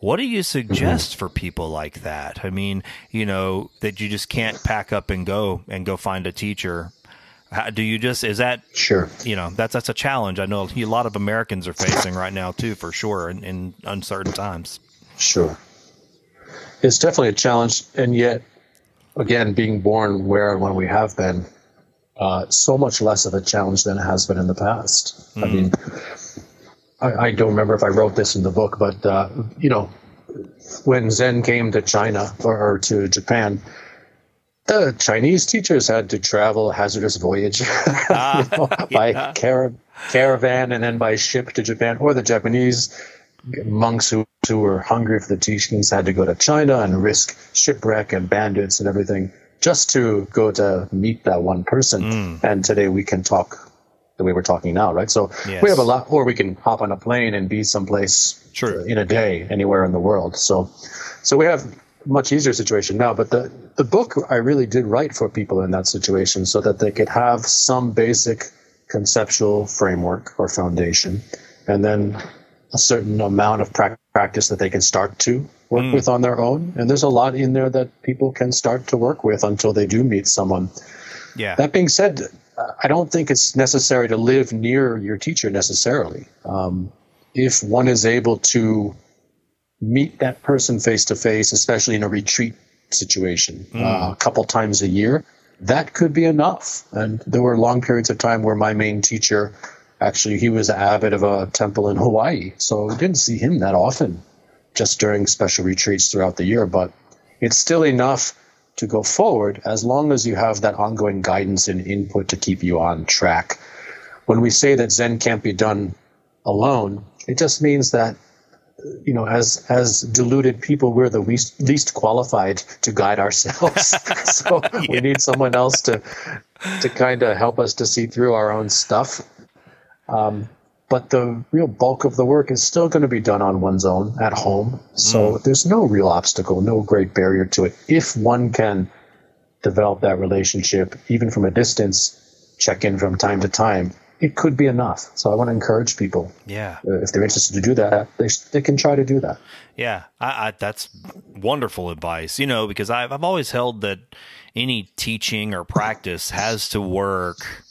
What do you suggest mm-hmm. for people like that? I mean, you know, that you just can't pack up and go and go find a teacher. How, do you just is that sure? You know, that's that's a challenge. I know a lot of Americans are facing right now too, for sure, in, in uncertain times. Sure it's definitely a challenge, and yet, again, being born where and when we have been, uh, so much less of a challenge than it has been in the past. Mm. I hmm. mean, I, I, don't remember if I wrote this in the book, but uh, you know, when Zen came to China or, or to Japan, the Chinese teachers had to travel a hazardous voyage uh, you know, yeah. by car- caravan and then by ship to Japan, or the Japanese monks who, who were hungry for the teachings had to go to China and risk shipwreck and bandits and everything just to go to meet that one person. Mm. And today we can talk the way we're talking now, right? So yes. we have a lot, or we can hop on a plane and be someplace True. in a day anywhere in the world. So, so we have much easier situation now. But the the book I really did write for people in that situation so that they could have some basic conceptual framework or foundation, and then a certain amount of practice that they can start to work mm. with on their own. And there's a lot in there that people can start to work with until they do meet someone. Yeah. That being said, I don't think it's necessary to live near your teacher necessarily. Um, if one is able to meet that person face to face, especially in a retreat situation, mm. uh, a couple times a year, that could be enough. And there were long periods of time where my main teacher Actually, he was abbot of a temple in Hawaii, so we didn't see him that often, just during special retreats throughout the year. But it's still enough to go forward as long as you have that ongoing guidance and input to keep you on track. When we say that Zen can't be done alone, it just means that you know, as as deluded people, we're the least least qualified to guide ourselves. so yeah. we need someone else to to kind of help us to see through our own stuff. Um, but the real bulk of the work is still going to be done on one's own at home. So mm. there's no real obstacle, no great barrier to it. If one can develop that relationship, even from a distance, check in from time to time, it could be enough. So I want to encourage people. Yeah. Uh, if they're interested to do that, they, they can try to do that. Yeah. I, I, that's wonderful advice, you know, because I've, I've always held that any teaching or practice has to work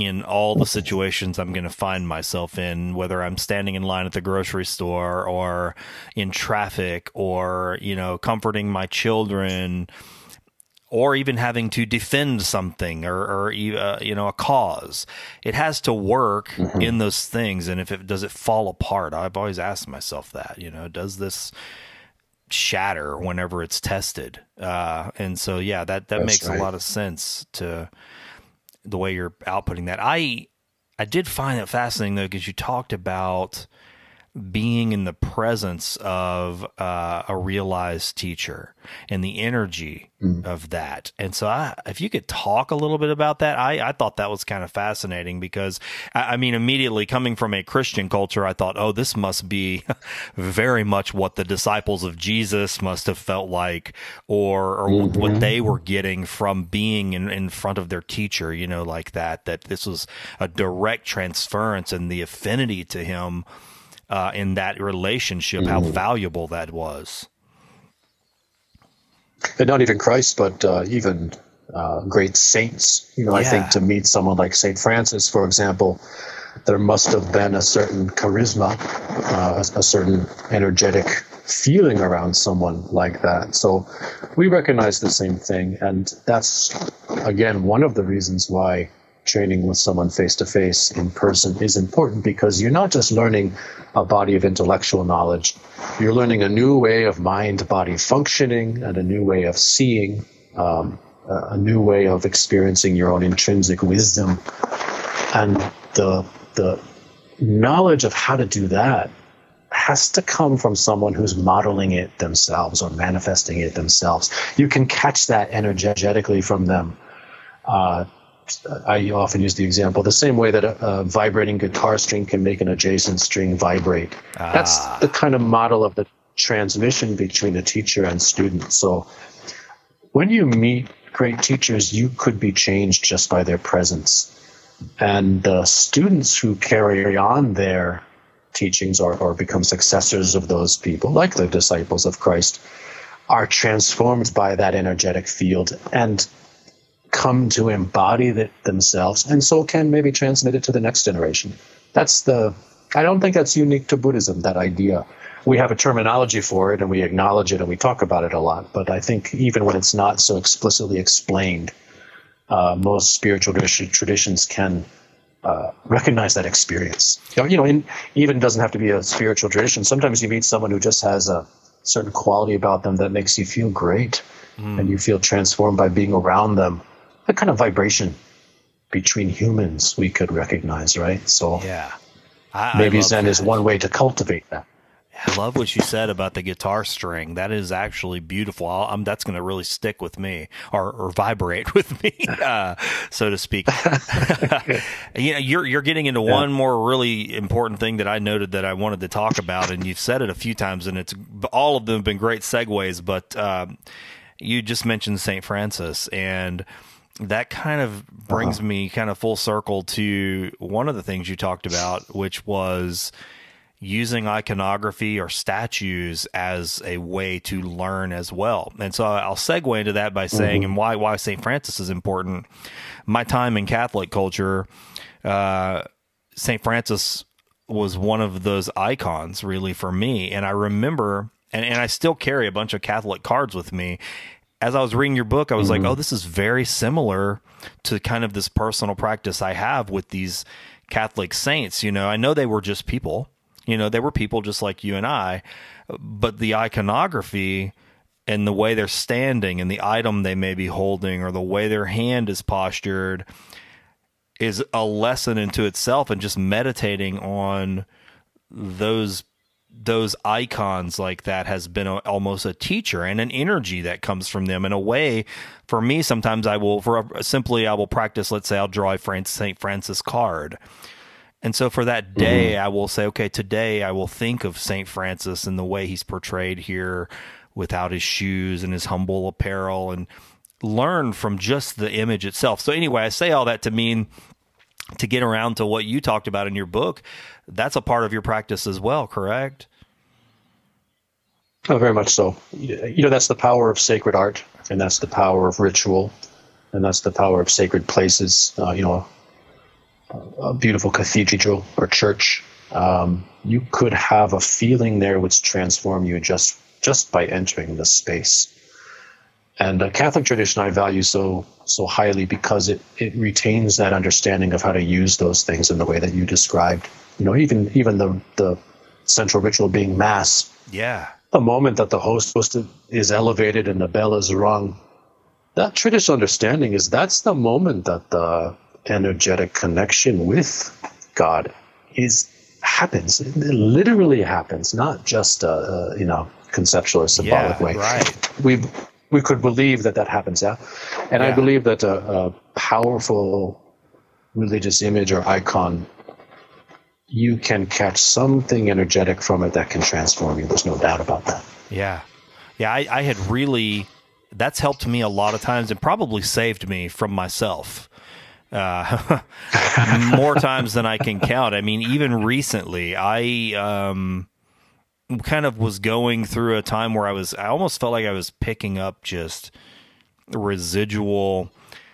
in all the situations I'm going to find myself in, whether I'm standing in line at the grocery store or in traffic or, you know, comforting my children or even having to defend something or, or uh, you know, a cause. It has to work mm-hmm. in those things. And if it does it fall apart, I've always asked myself that, you know, does this shatter whenever it's tested? Uh, and so, yeah, that, that That's makes right. a lot of sense to, the way you're outputting that. I I did find it fascinating though because you talked about being in the presence of uh, a realized teacher and the energy mm. of that. And so, I, if you could talk a little bit about that, I, I thought that was kind of fascinating because, I, I, mean, immediately coming from a Christian culture, I thought, oh, this must be very much what the disciples of Jesus must have felt like, or, or mm-hmm. what they were getting from being in, in front of their teacher, you know, like that, that this was a direct transference and the affinity to him uh, in that relationship, mm-hmm. how valuable that was. And not even Christ, but uh, even uh, great saints. You know, yeah. I think to meet someone like Saint Francis, for example, there must have been a certain charisma, uh, a, a certain energetic feeling around someone like that. So we recognize the same thing. And that's, again, one of the reasons why training with someone face to face in person is important because you're not just learning a body of intellectual knowledge, you're learning a new way of mind body functioning and a new way of seeing, um, a new way of experiencing your own intrinsic wisdom. And the, the knowledge of how to do that has to come from someone who's modeling it themselves or manifesting it themselves. You can catch that energetically from them. Uh, I often use the example the same way that a, a, vibrating guitar string can make an adjacent string vibrate. Ah. That's the kind of model of the transmission between a teacher and student. So when you meet great teachers, you could be changed just by their presence. And the students who carry on their teachings or, or become successors of those people, like the disciples of Christ, are transformed by that energetic field and come to embody that themselves and so can maybe transmit it to the next generation. That's the, I don't think that's unique to Buddhism, that idea. We have a terminology for it and we acknowledge it and we talk about it a lot, but I think even when it's not so explicitly explained, uh, most spiritual traditions can uh, recognize that experience. You know, in, even doesn't have to be a spiritual tradition. Sometimes you meet someone who just has a certain quality about them that makes you feel great, mm. and you feel transformed by being around them. A kind of vibration between humans we could recognize, right? So yeah, I, maybe I Zen that. is one way to cultivate that. I love what you said about the guitar string. That is actually beautiful. I'm, that's going to really stick with me or, or vibrate with me, uh, so to speak. you know, you're you're getting into yeah. one more really important thing that I noted that I wanted to talk about, and you've said it a few times, and it's all of them have been great segues. But um, you just mentioned Saint Francis, and that kind of brings uh-huh. me kind of full circle to one of the things you talked about, which was using iconography or statues as a way to learn as well. And so I'll segue into that by saying, mm-hmm. and why why St. Francis is important. My time in Catholic culture, uh, St. Francis was one of those icons really for me. And I remember, and, and I still carry a bunch of Catholic cards with me. As I was reading your book, I was mm-hmm. like, oh, this is very similar to kind of this personal practice I have with these Catholic saints. You know, I know they were just people you know, they were people just like you and I, but the iconography and the way they're standing and the item they may be holding or the way their hand is postured is a lesson into itself and just meditating on those those icons like that has been a, almost a teacher and an energy that comes from them in a way for me sometimes i will for a, simply i will practice let's say i'll draw a st francis card and so for that day, mm-hmm. I will say, okay, today I will think of St. Francis and the way he's portrayed here without his shoes and his humble apparel and learn from just the image itself. So, anyway, I say all that to mean to get around to what you talked about in your book. That's a part of your practice as well, correct? Oh, very much so. You know, that's the power of sacred art, and that's the power of ritual, and that's the power of sacred places. Uh, you know, a beautiful cathedral or church, um, you could have a feeling there which transform you just just by entering the space. And the Catholic tradition I value so so highly because it, it retains that understanding of how to use those things in the way that you described. You know, even even the the central ritual being mass. Yeah. The moment that the host is elevated and the bell is rung, that traditional understanding is that's the moment that the energetic connection with God is happens. It literally happens, not just a, a you know conceptual or symbolic yeah, way. Right. We we could believe that that happens, yeah. And yeah. I believe that a, a powerful religious image or icon, you can catch something energetic from it that can transform you. There's no doubt about that. Yeah, yeah. I, I had really that's helped me a lot of times and probably saved me from myself uh, more times than I can count. I mean, even recently, I um, kind of was going through a time where I was, I almost felt like I was picking up just residual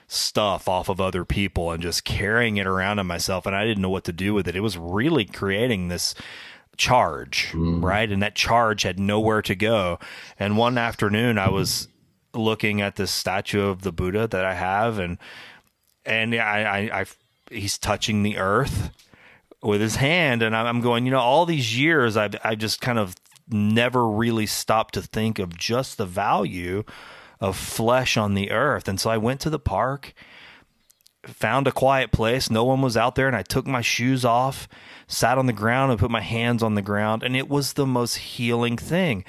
stuff off of other people and just carrying it around on myself and I didn't know what to do with it. It was really creating this charge, mm. right? And that charge had nowhere to go. And one afternoon I was looking at this statue of the Buddha that I have and and I, I, I he's touching the earth with his hand and I'm going, you know, all these years I've I just kind of never really stopped to think of just the value of flesh on the earth. And so I went to the park, found a quiet place, no one was out there, and I took my shoes off, sat on the ground and put my hands on the ground, and it was the most healing thing.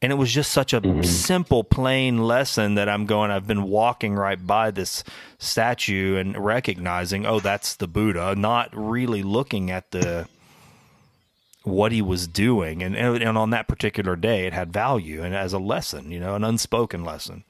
And it was just such a mm-hmm. simple, plain lesson that I'm going. I've been walking right by this statue and recognizing, oh, that's the Buddha, not really looking at the what he was doing and and on that particular day it had value and as a lesson you know an unspoken lesson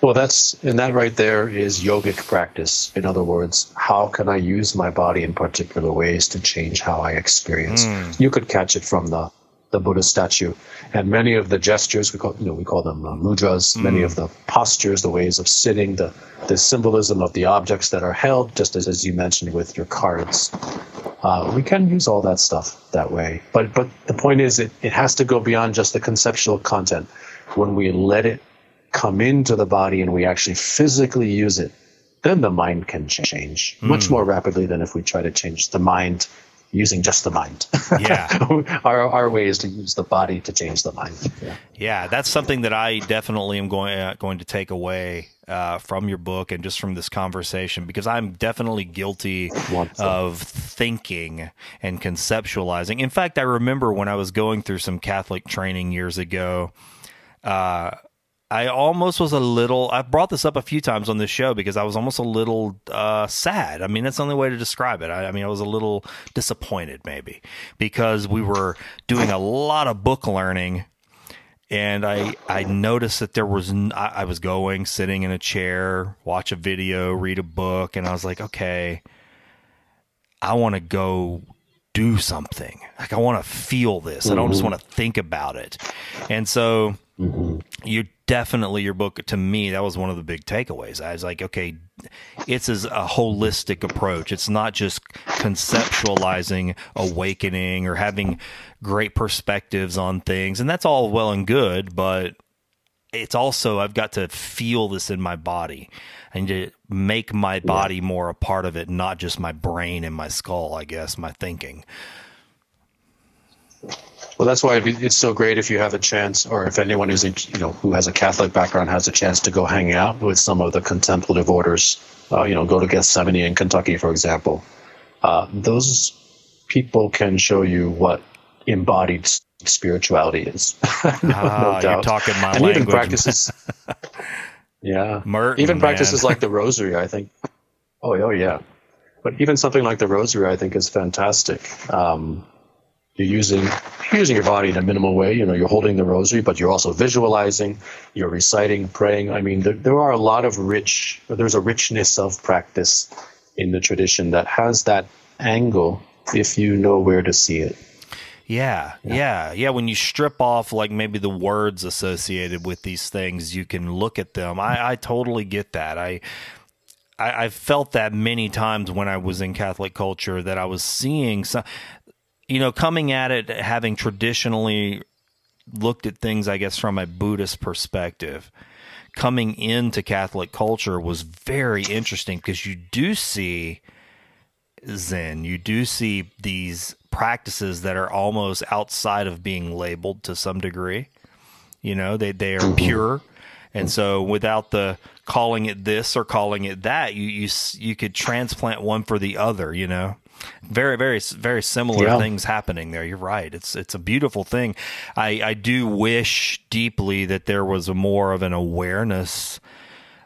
well that's and that right there is yogic practice in other words how can i use my body in particular ways to change how i experience mm. you could catch it from the the Buddha statue, and many of the gestures we call you know we call them uh, mudras. Mm. Many of the postures, the ways of sitting, the the symbolism of the objects that are held, just as as you mentioned with your cards. Uh, we can use all that stuff that way, but but the point is, it it has to go beyond just the conceptual content. When we let it come into the body and we actually physically use it, then the mind can change mm. much more rapidly than if we try to change the mind using just the mind. Yeah. our, our way is to use the body to change the mind. Yeah, yeah that's something that I definitely am going uh, going to take away uh, from your book and just from this conversation because I'm definitely guilty of thinking and conceptualizing. In fact, I remember when I was going through some Catholic training years ago. Uh, I almost was a little. I've brought this up a few times on this show because I was almost a little uh, sad. I mean, that's the only way to describe it. I, I, mean, I was a little disappointed, maybe, because we were doing a lot of book learning, and I I noticed that there was I, I was going, sitting in a chair, watch a video, read a book, and I was like, okay, I want to go do something. Like I want to feel this. Mm-hmm. I don't just mm-hmm. want to think about it, and so. Mm-hmm. You definitely your book to me that was one of the big takeaways i was like okay it's as a holistic approach it's not just conceptualizing awakening or having great perspectives on things and that's all well and good but it's also i've got to feel this in my body and to make my body more a part of it not just my brain and my skull i guess my thinking well, that's why it's so great if you have a chance, or if anyone who's you know who has a Catholic background has a chance to go hang out with some of the contemplative orders. Uh, you know, go to Gethsemani in Kentucky, for example. Uh, those people can show you what embodied spirituality is. no, ah, no you're talking my and language. even practices. yeah, Merton, even practices like the Rosary. I think. Oh, oh yeah, but even something like the Rosary, I think, is fantastic. Um, you're using you're using your body in a minimal way. You know, you're holding the rosary, but you're also visualizing, you're reciting, praying. I mean, there, there are a lot of rich. There's a richness of practice in the tradition that has that angle if you know where to see it. Yeah, yeah, yeah, yeah. When you strip off like maybe the words associated with these things, you can look at them. I, I totally get that. I I, have felt that many times when I was in Catholic culture that I was seeing some you know, coming at it having traditionally looked at things, I guess, from a Buddhist perspective, coming into Catholic culture was very interesting because you do see Zen, you do see these practices that are almost outside of being labeled to some degree. You know, they, they are mm-hmm. pure. And so without the calling it this or calling it that, you, you, you could transplant one for the other, you know? very very very similar yeah. things happening there you're right it's it's a beautiful thing i i do wish deeply that there was a more of an awareness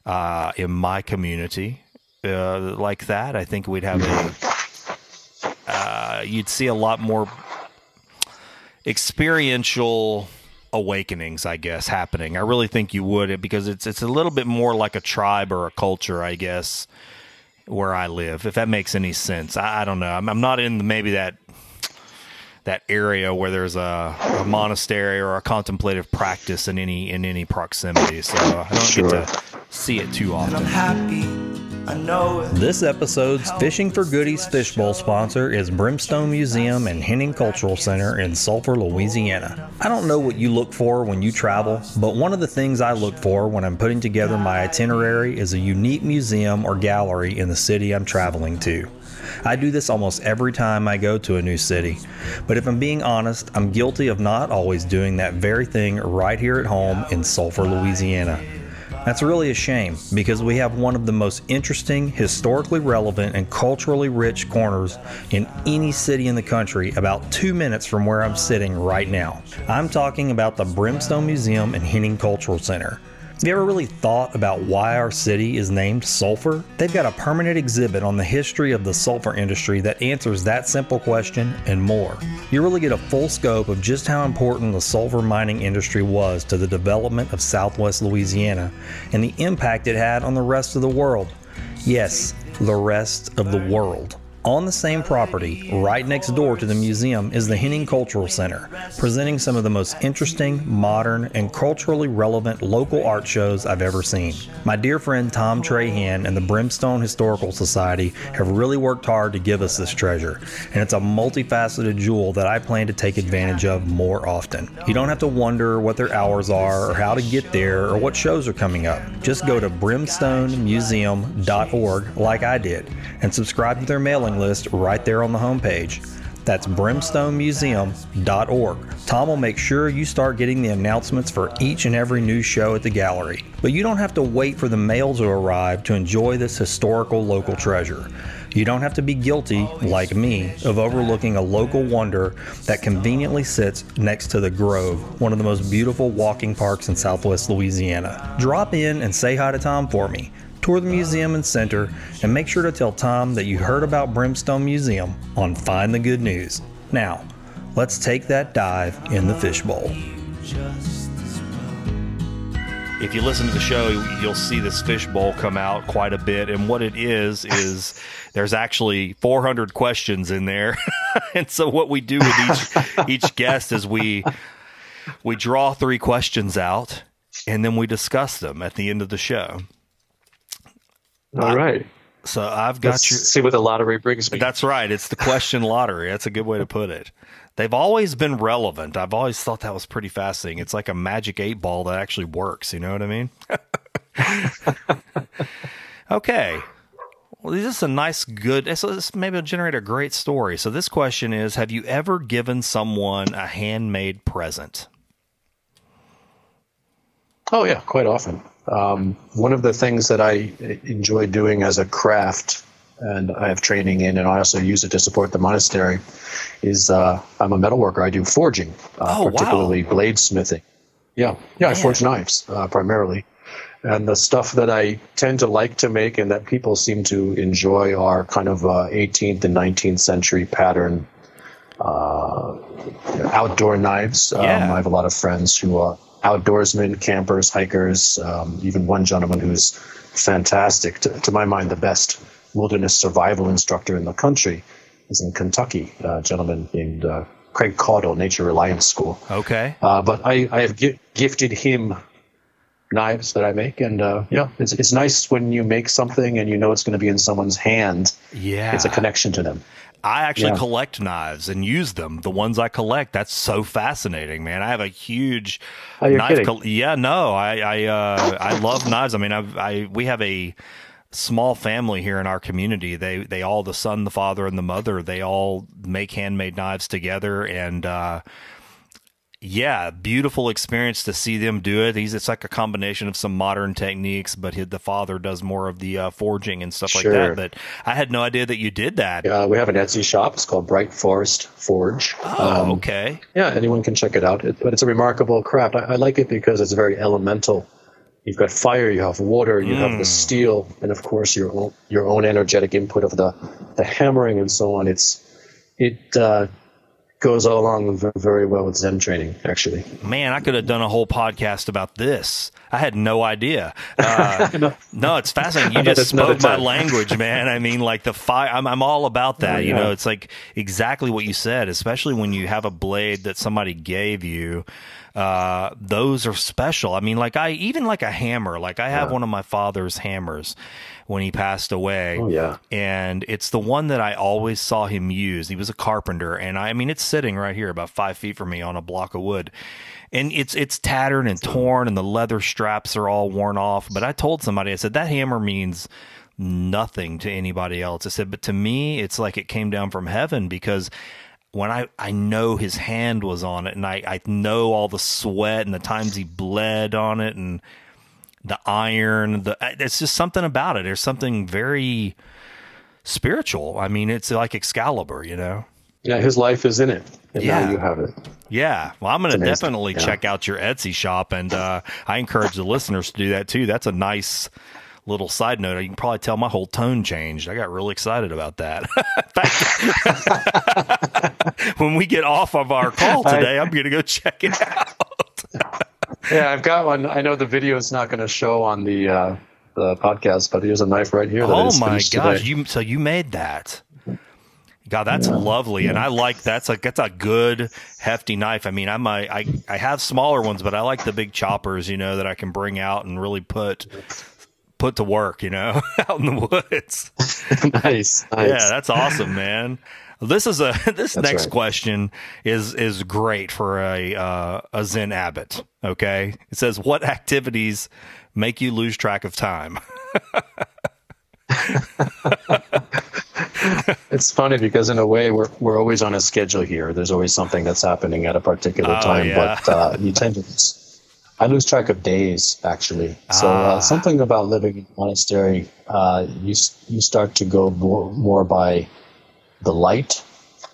uh, in my community uh, like that i think we'd have a uh, you'd see a lot more experiential awakenings i guess happening i really think you would because it's it's a little bit more like a tribe or a culture i guess where I live, if that makes any sense. I, I don't know. I'm, I'm, not in maybe that that area where there's a, a monastery or a contemplative practice in any in any proximity. So I don't Sure. get to see it too And I'm often. Happy, I know it. This episode's Fishing for Goodies Fishbowl sponsor is Brimstone Museum and Henning Cultural Center in Sulphur, Louisiana. I don't know what you look for when you travel, but one of the things I look for when I'm putting together my itinerary is a unique museum or gallery in the city I'm traveling to. I do this almost every time I go to a new city, but if I'm being honest, I'm guilty of not always doing that very thing right here at home in Sulphur, Louisiana. That's really a shame because we have one of the most interesting, historically relevant, and culturally rich corners in any city in the country about two minutes from where I'm sitting right now. I'm talking about the Brimstone Museum and Henning Cultural Center. Have you ever really thought about why our city is named Sulphur? They've got a permanent exhibit on the history of the sulfur industry that answers that simple question and more. You really get a full scope of just how important the sulfur mining industry was to the development of southwest Louisiana and the impact it had on the rest of the world. Yes, the rest of the world. On the same property, right next door to the museum, is the Henning Cultural Center, presenting some of the most interesting, modern, and culturally relevant local art shows I've ever seen. My dear friend Tom Trahan and the Brimstone Historical Society have really worked hard to give us this treasure, and it's a multifaceted jewel that I plan to take advantage of more often. You don't have to wonder what their hours are, or how to get there, or what shows are coming up. Just go to brimstonemuseum.org like I did and subscribe to their mailing list right there on the homepage. That's brimstonemuseum.org. Tom will make sure you start getting the announcements for each and every new show at the gallery. But you don't have to wait for the mail to arrive to enjoy this historical local treasure. You don't have to be guilty, like me, of overlooking a local wonder that conveniently sits next to the Grove, one of the most beautiful walking parks in southwest Louisiana. Drop in and say hi to Tom for me. Tour the museum and center, and make sure to tell Tom that you heard about Brimstone Museum on Find the Good News. Now, let's take that dive in the fishbowl. If you listen to the show, you'll see this fishbowl come out quite a bit. And what it is, is there's actually 400 questions in there. and so what we do with each, each guest is we, we draw three questions out and then we discuss them at the end of the show. All right. So I've got Let's you. see what the lottery brings me. That's right. It's the question lottery. That's a good way to put it. They've always been relevant. I've always thought that was pretty fascinating. It's like a magic eight ball that actually works. You know what I mean? okay. Well, this is a nice, good. So this maybe will generate a great story. So this question is: Have you ever given someone a handmade present? Oh yeah, quite often. Um, one of the things that I enjoy doing as a craft, and I have training in, and I also use it to support the monastery, is uh, I'm a metalworker. I do forging, uh, Oh, wow. particularly bladesmithing. Yeah, yeah, I forge knives uh, primarily, and the stuff that I tend to like to make and that people seem to enjoy are kind of uh, 18th and 19th century pattern uh, outdoor knives. Um, Yeah. I have a lot of friends who are outdoorsmen, campers, hikers. Um, even one gentleman who's fantastic, to, to my mind, the best wilderness survival instructor in the country is in Kentucky. A gentleman named uh, Craig Caudill, Nature Reliance School. Okay. Uh, but I, I have gi- gifted him knives that I make, and uh, yeah, it's it's nice when you make something and you know it's going to be in someone's hand. Yeah. It's a connection to them. I actually Yeah. collect knives and use them. The ones I collect, that's so fascinating, man. I have a huge Oh, knife. col- yeah, no, I I uh, I love knives. I mean, I, I we have a small family here in our community. They they all the son, the father, and the mother. They all make handmade knives together, and uh, yeah, beautiful experience to see them do it. He's it's like a combination of some modern techniques, but his, the father does more of the uh, forging and stuff like Sure. that. But I had no idea that you did that. Uh, we have an Etsy shop. It's called Bright Forest Forge. Oh, Um, okay. Yeah, anyone can check it out. It, but it's a remarkable craft. I, I like it because it's very elemental. You've got fire, you have water, you have the steel, and of course your own, your own energetic input of the the hammering and so on. It's it uh, goes along very well with Zen training, actually. Man, I could have done a whole podcast about this. I had no idea. Uh, no, it's fascinating. You just spoke my language, man. I mean, like the fire. I'm, I'm all about that. Oh, You yeah. know, it's like exactly what you said. Especially when you have a blade that somebody gave you. Uh, those are special. I mean, like I even like a hammer. Like I have one of my father's hammers when he passed away. Oh, yeah. and it's the one that I always saw him use. He was a carpenter, and I, I mean, it's sitting right here, about five feet from me, on a block of wood, and it's it's tattered and torn, and the leather straps are all worn off. But I told somebody, I said that hammer means nothing to anybody else. I said, but to me, it's like it came down from heaven because when I, I know his hand was on it and I, I know all the sweat and the times he bled on it and the iron, the it's just something about it. There's something very spiritual. I mean, it's like Excalibur, you know? Yeah, his life is in it, and Yeah. now you have it. Yeah. Well, I'm going to definitely Yeah. check out your Etsy shop and uh, I encourage the listeners to do that too. That's a nice little side note. You can probably tell my whole tone changed. I got really excited about that. Fact, when we get off of our call today, I'm going to go check it out. Yeah, I've got one. I know the video is not going to show on the uh, the podcast, but here's a knife right here. that Oh my gosh! today. You so you made that? God, that's lovely, and I like that's like that's a good hefty knife. I mean, I'm a, I I have smaller ones, but I like the big choppers, you know, that I can bring out and really put put to work, you know, out in the woods. nice, nice. Yeah, that's awesome, man. This is a this next right. question is is great for a uh, a Zen abbot. Okay, it says, "What activities make you lose track of time?" It's funny because in a way we're we're always on a schedule here. There's always something that's happening at a particular Oh, time, yeah. but uh, you tend to. I lose track of days actually. So Ah. uh, something about living in a monastery, uh, you you start to go more, more by the light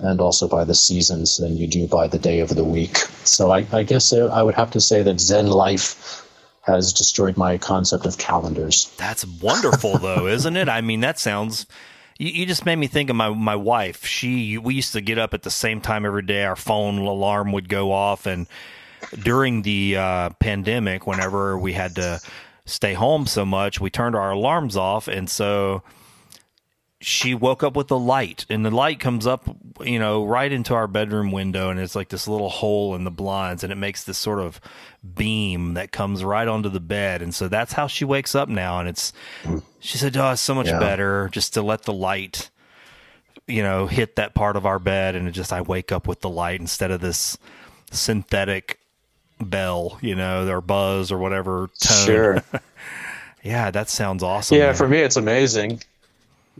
and also by the seasons than you do by the day of the week. So I, I guess uh, I would have to say that Zen life has destroyed my concept of calendars. That's wonderful, though, isn't it? I mean, that sounds. You, you just made me think of my my wife. She we used to get up at the same time every day. Our phone alarm would go off, and during the uh, pandemic, whenever we had to stay home so much, we turned our alarms off, and so she woke up with the light and the light comes up you know right into our bedroom window and it's like this little hole in the blinds and it makes this sort of beam that comes right onto the bed and so that's how she wakes up now and it's she said oh it's so much Yeah. better just to let the light you know hit that part of our bed and it just i wake up with the light instead of this synthetic bell you know or buzz or whatever tone Sure. yeah that sounds awesome Yeah, man. for me, it's amazing.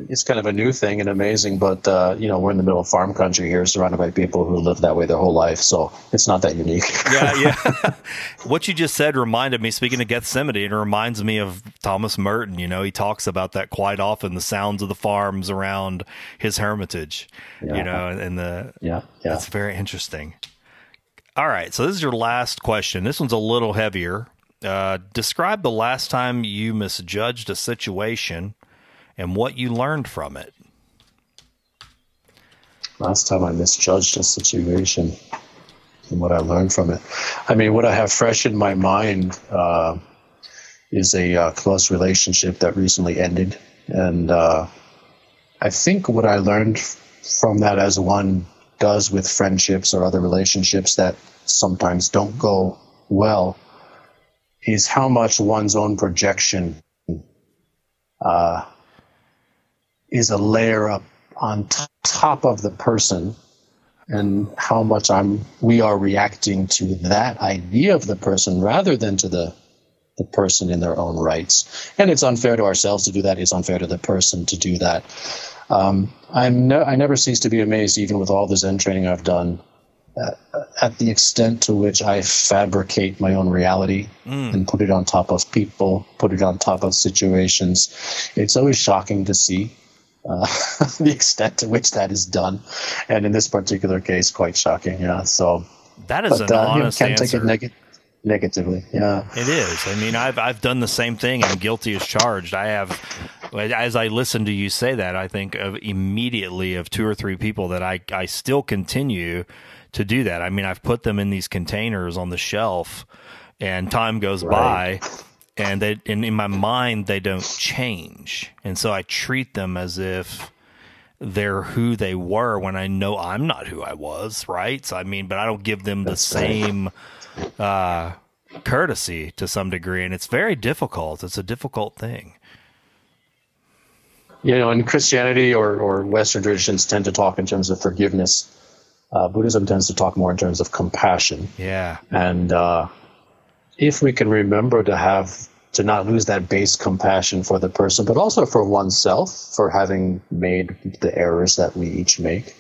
It's kind of a new thing and amazing, but uh, you know, we're in the middle of farm country here, surrounded by people who live that way their whole life, so it's not that unique. yeah, yeah. what you just said reminded me. Speaking of Gethsemani, it reminds me of Thomas Merton. You know, he talks about that quite often. The sounds of the farms around his hermitage. You know, and the yeah, yeah. that's very interesting. All right, so this is your last question. This one's a little heavier. Uh, describe the last time you misjudged a situation and what you learned from it. Last time I misjudged a situation and what I learned from it. I mean, what I have fresh in my mind uh, is a uh, close relationship that recently ended. And uh, I think what I learned from that, as one does with friendships or other relationships that sometimes don't go well, is how much one's own projection uh, is a layer up on t- top of the person and how much I'm we are reacting to that idea of the person rather than to the the person in their own rights. And it's unfair to ourselves to do that. It's unfair to the person to do that. Um, I'm no, I never cease to be amazed, even with all the Zen training I've done, uh, at the extent to which I fabricate my own reality and put it on top of people, put it on top of situations. It's always shocking to see uh, the extent to which that is done, and in this particular case, quite shocking. Yeah. So, That is but an uh, you know, can't answer. take it neg- negatively. Yeah. It is. I mean, I've I've done the same thing and guilty as charged. I have, as I listen to you say that, I think of immediately of two or three people that I I still continue to do that. I mean, I've put them in these containers on the shelf, and time goes by, and they and in my mind they don't change, and so I treat them as if they're who they were when I know I'm not who I was, right? So I mean, but I don't give them the same uh, courtesy to some degree, and it's very difficult. It's a difficult thing. You know, in Christianity or, or Western traditions tend to talk in terms of forgiveness. Uh, Buddhism tends to talk more in terms of compassion. Yeah. And uh, if we can remember to have to not lose that base compassion for the person, but also for oneself for having made the errors that we each make,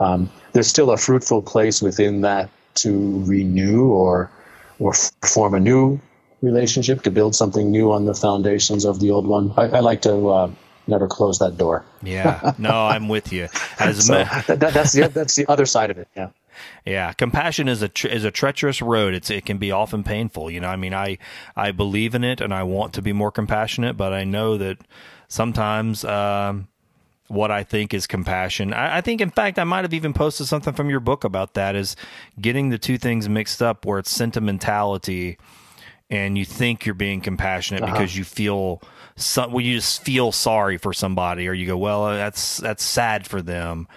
um, there's still a fruitful place within that to renew or or form a new relationship to build something new on the foundations of the old one. I, I like to uh, never close that door. Yeah. No, I'm with you. As So ma- that, that- that's the that's the other side of it. Yeah. Yeah, compassion is a tre- is a treacherous road. It's it can be often painful. You know, I mean, I I believe in it and I want to be more compassionate, but I know that sometimes um, what I think is compassion. I, I think, in fact, I might have even posted something from your book about that. Is getting the two things mixed up, where it's sentimentality and you think you're being compassionate because you feel some, well, you just feel sorry for somebody, or you go, well, that's that's sad for them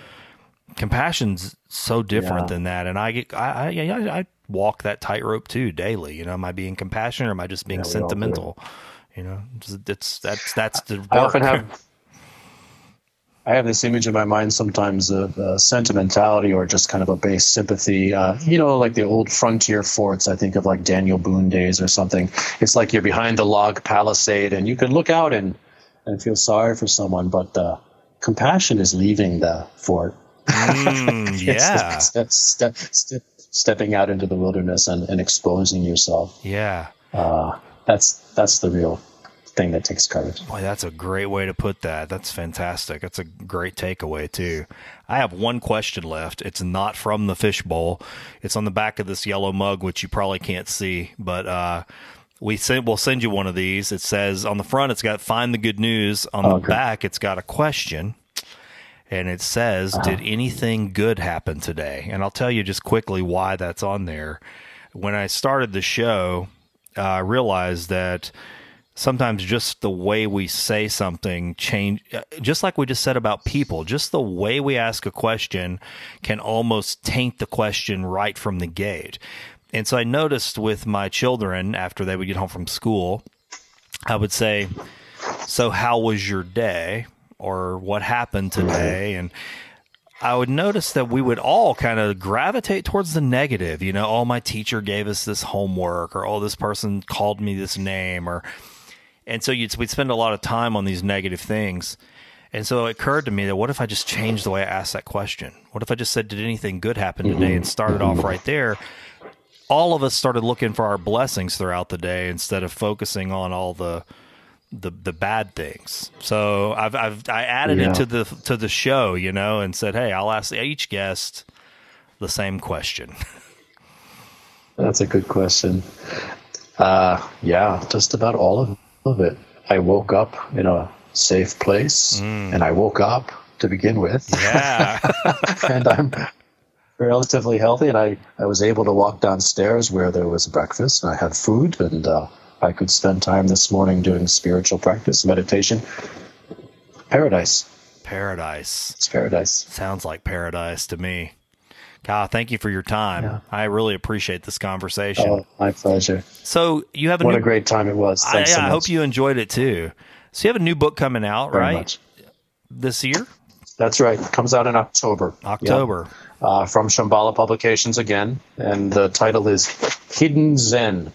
compassion's so different Yeah. than that and i get i i, I, I walk that tightrope too daily you know am i being compassionate or am i just being Yeah, we all do. sentimental you know it's, that's that's the I often have I have this image in my mind sometimes of uh, sentimentality or just kind of a base sympathy. Uh, you know, like the old frontier forts. I think of like Daniel Boone days or something. It's like you're behind the log palisade and you can look out and and feel sorry for someone, but uh, compassion is leaving the fort. Mm, yeah step, step, step, stepping out into the wilderness and, and exposing yourself. yeah Uh, that's that's the real thing that takes courage. Boy, that's a great way to put that. That's fantastic. That's a great takeaway too. I have one question left. It's not from the fishbowl. It's on the back of this yellow mug, which you probably can't see, but uh, we send we'll send you one of these. It says on the front, it's got "Find the good news." On the Okay. back, it's got a question, and it says, "Did anything good happen today?" And I'll tell you just quickly why that's on there. When I started the show, uh, I realized that sometimes just the way we say something change uh, just like we just said about people just the way we ask a question can almost taint the question right from the gate and so i noticed with my children after they would get home from school i would say so how was your day or what happened today and I would notice that we would all kind of gravitate towards the negative. You know, oh, my teacher gave us this homework, or oh, this person called me this name, or and so you'd, we'd spend a lot of time on these negative things. And so it occurred to me that what if I just changed the way I asked that question? What if I just said, "Did anything good happen today?" Mm-hmm. and started off mm-hmm. right there. All of us started looking for our blessings throughout the day instead of focusing on all the the the bad things. So I've I've I added Yeah. it to the to the show, you know, and said, "Hey, I'll ask each guest the same question." That's a good question. Uh, yeah, just about all of, of it. I woke up in a safe place, and I woke up to begin with, Yeah. and I'm relatively healthy. And I, I was able to walk downstairs where there was breakfast, and I had food, and uh, I could spend time this morning doing spiritual practice, meditation. Paradise. paradise. It's paradise. Sounds like paradise to me. Kyle, thank you for your time. Yeah. I really appreciate this conversation. Oh, my pleasure. so you have a What new a great time it was. I, Thanks so I hope you enjoyed it too. So you have a new book coming out, very right? much. This year? That's right. It comes out in October. Yeah. October. uh, from Shambhala Publications again, and the title is Hidden Zen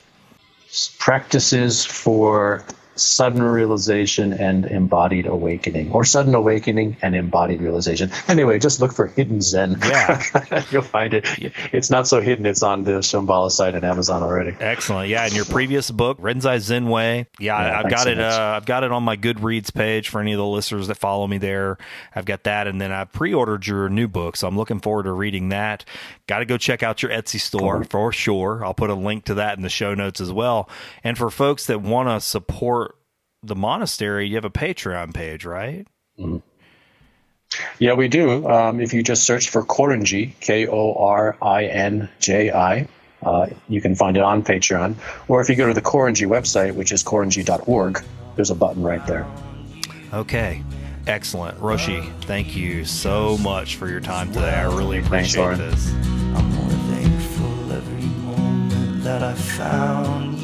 Practices for Sudden Realization and Embodied Awakening, or Sudden Awakening and Embodied Realization. Anyway, just look for Hidden Zen. Yeah. You'll find it. It's not so hidden, it's on the Shambhala site at Amazon already. Excellent. Yeah, and your previous book, Rinzai Zen Way. Yeah, Yeah, I've got so it. Uh, I've got it on my Goodreads page for any of the listeners that follow me there. I've got that, and then I pre-ordered your new book, so I'm looking forward to reading that. Got to go check out your Etsy store for sure. I'll put a link to that in the show notes as well. And for folks that want to support the monastery, you have a Patreon page, right? Yeah, we do. Um, if you just search for Korinji, K O R I N J I, uh, you can find it on Patreon. Or if you go to the Korinji website, which is korinji.org, there's a button right there. Okay. Excellent. Roshi, thank you so much for your time today. I really appreciate Lauren. this. I'm more thankful every moment that I found you.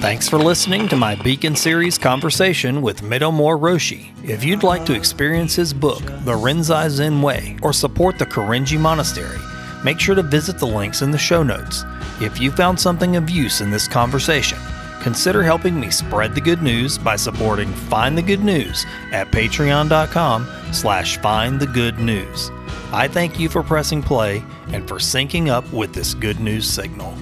Thanks for listening to my Beacon Series conversation with Meido Moore Roshi. If you'd like to experience his book, The Rinzai Zen Way, or support the Korinji Monastery, make sure to visit the links in the show notes. If you found something of use in this conversation, consider helping me spread the good news by supporting Find the Good News at patreon.com slash find the good news. I thank you for pressing play and for syncing up with this good news signal.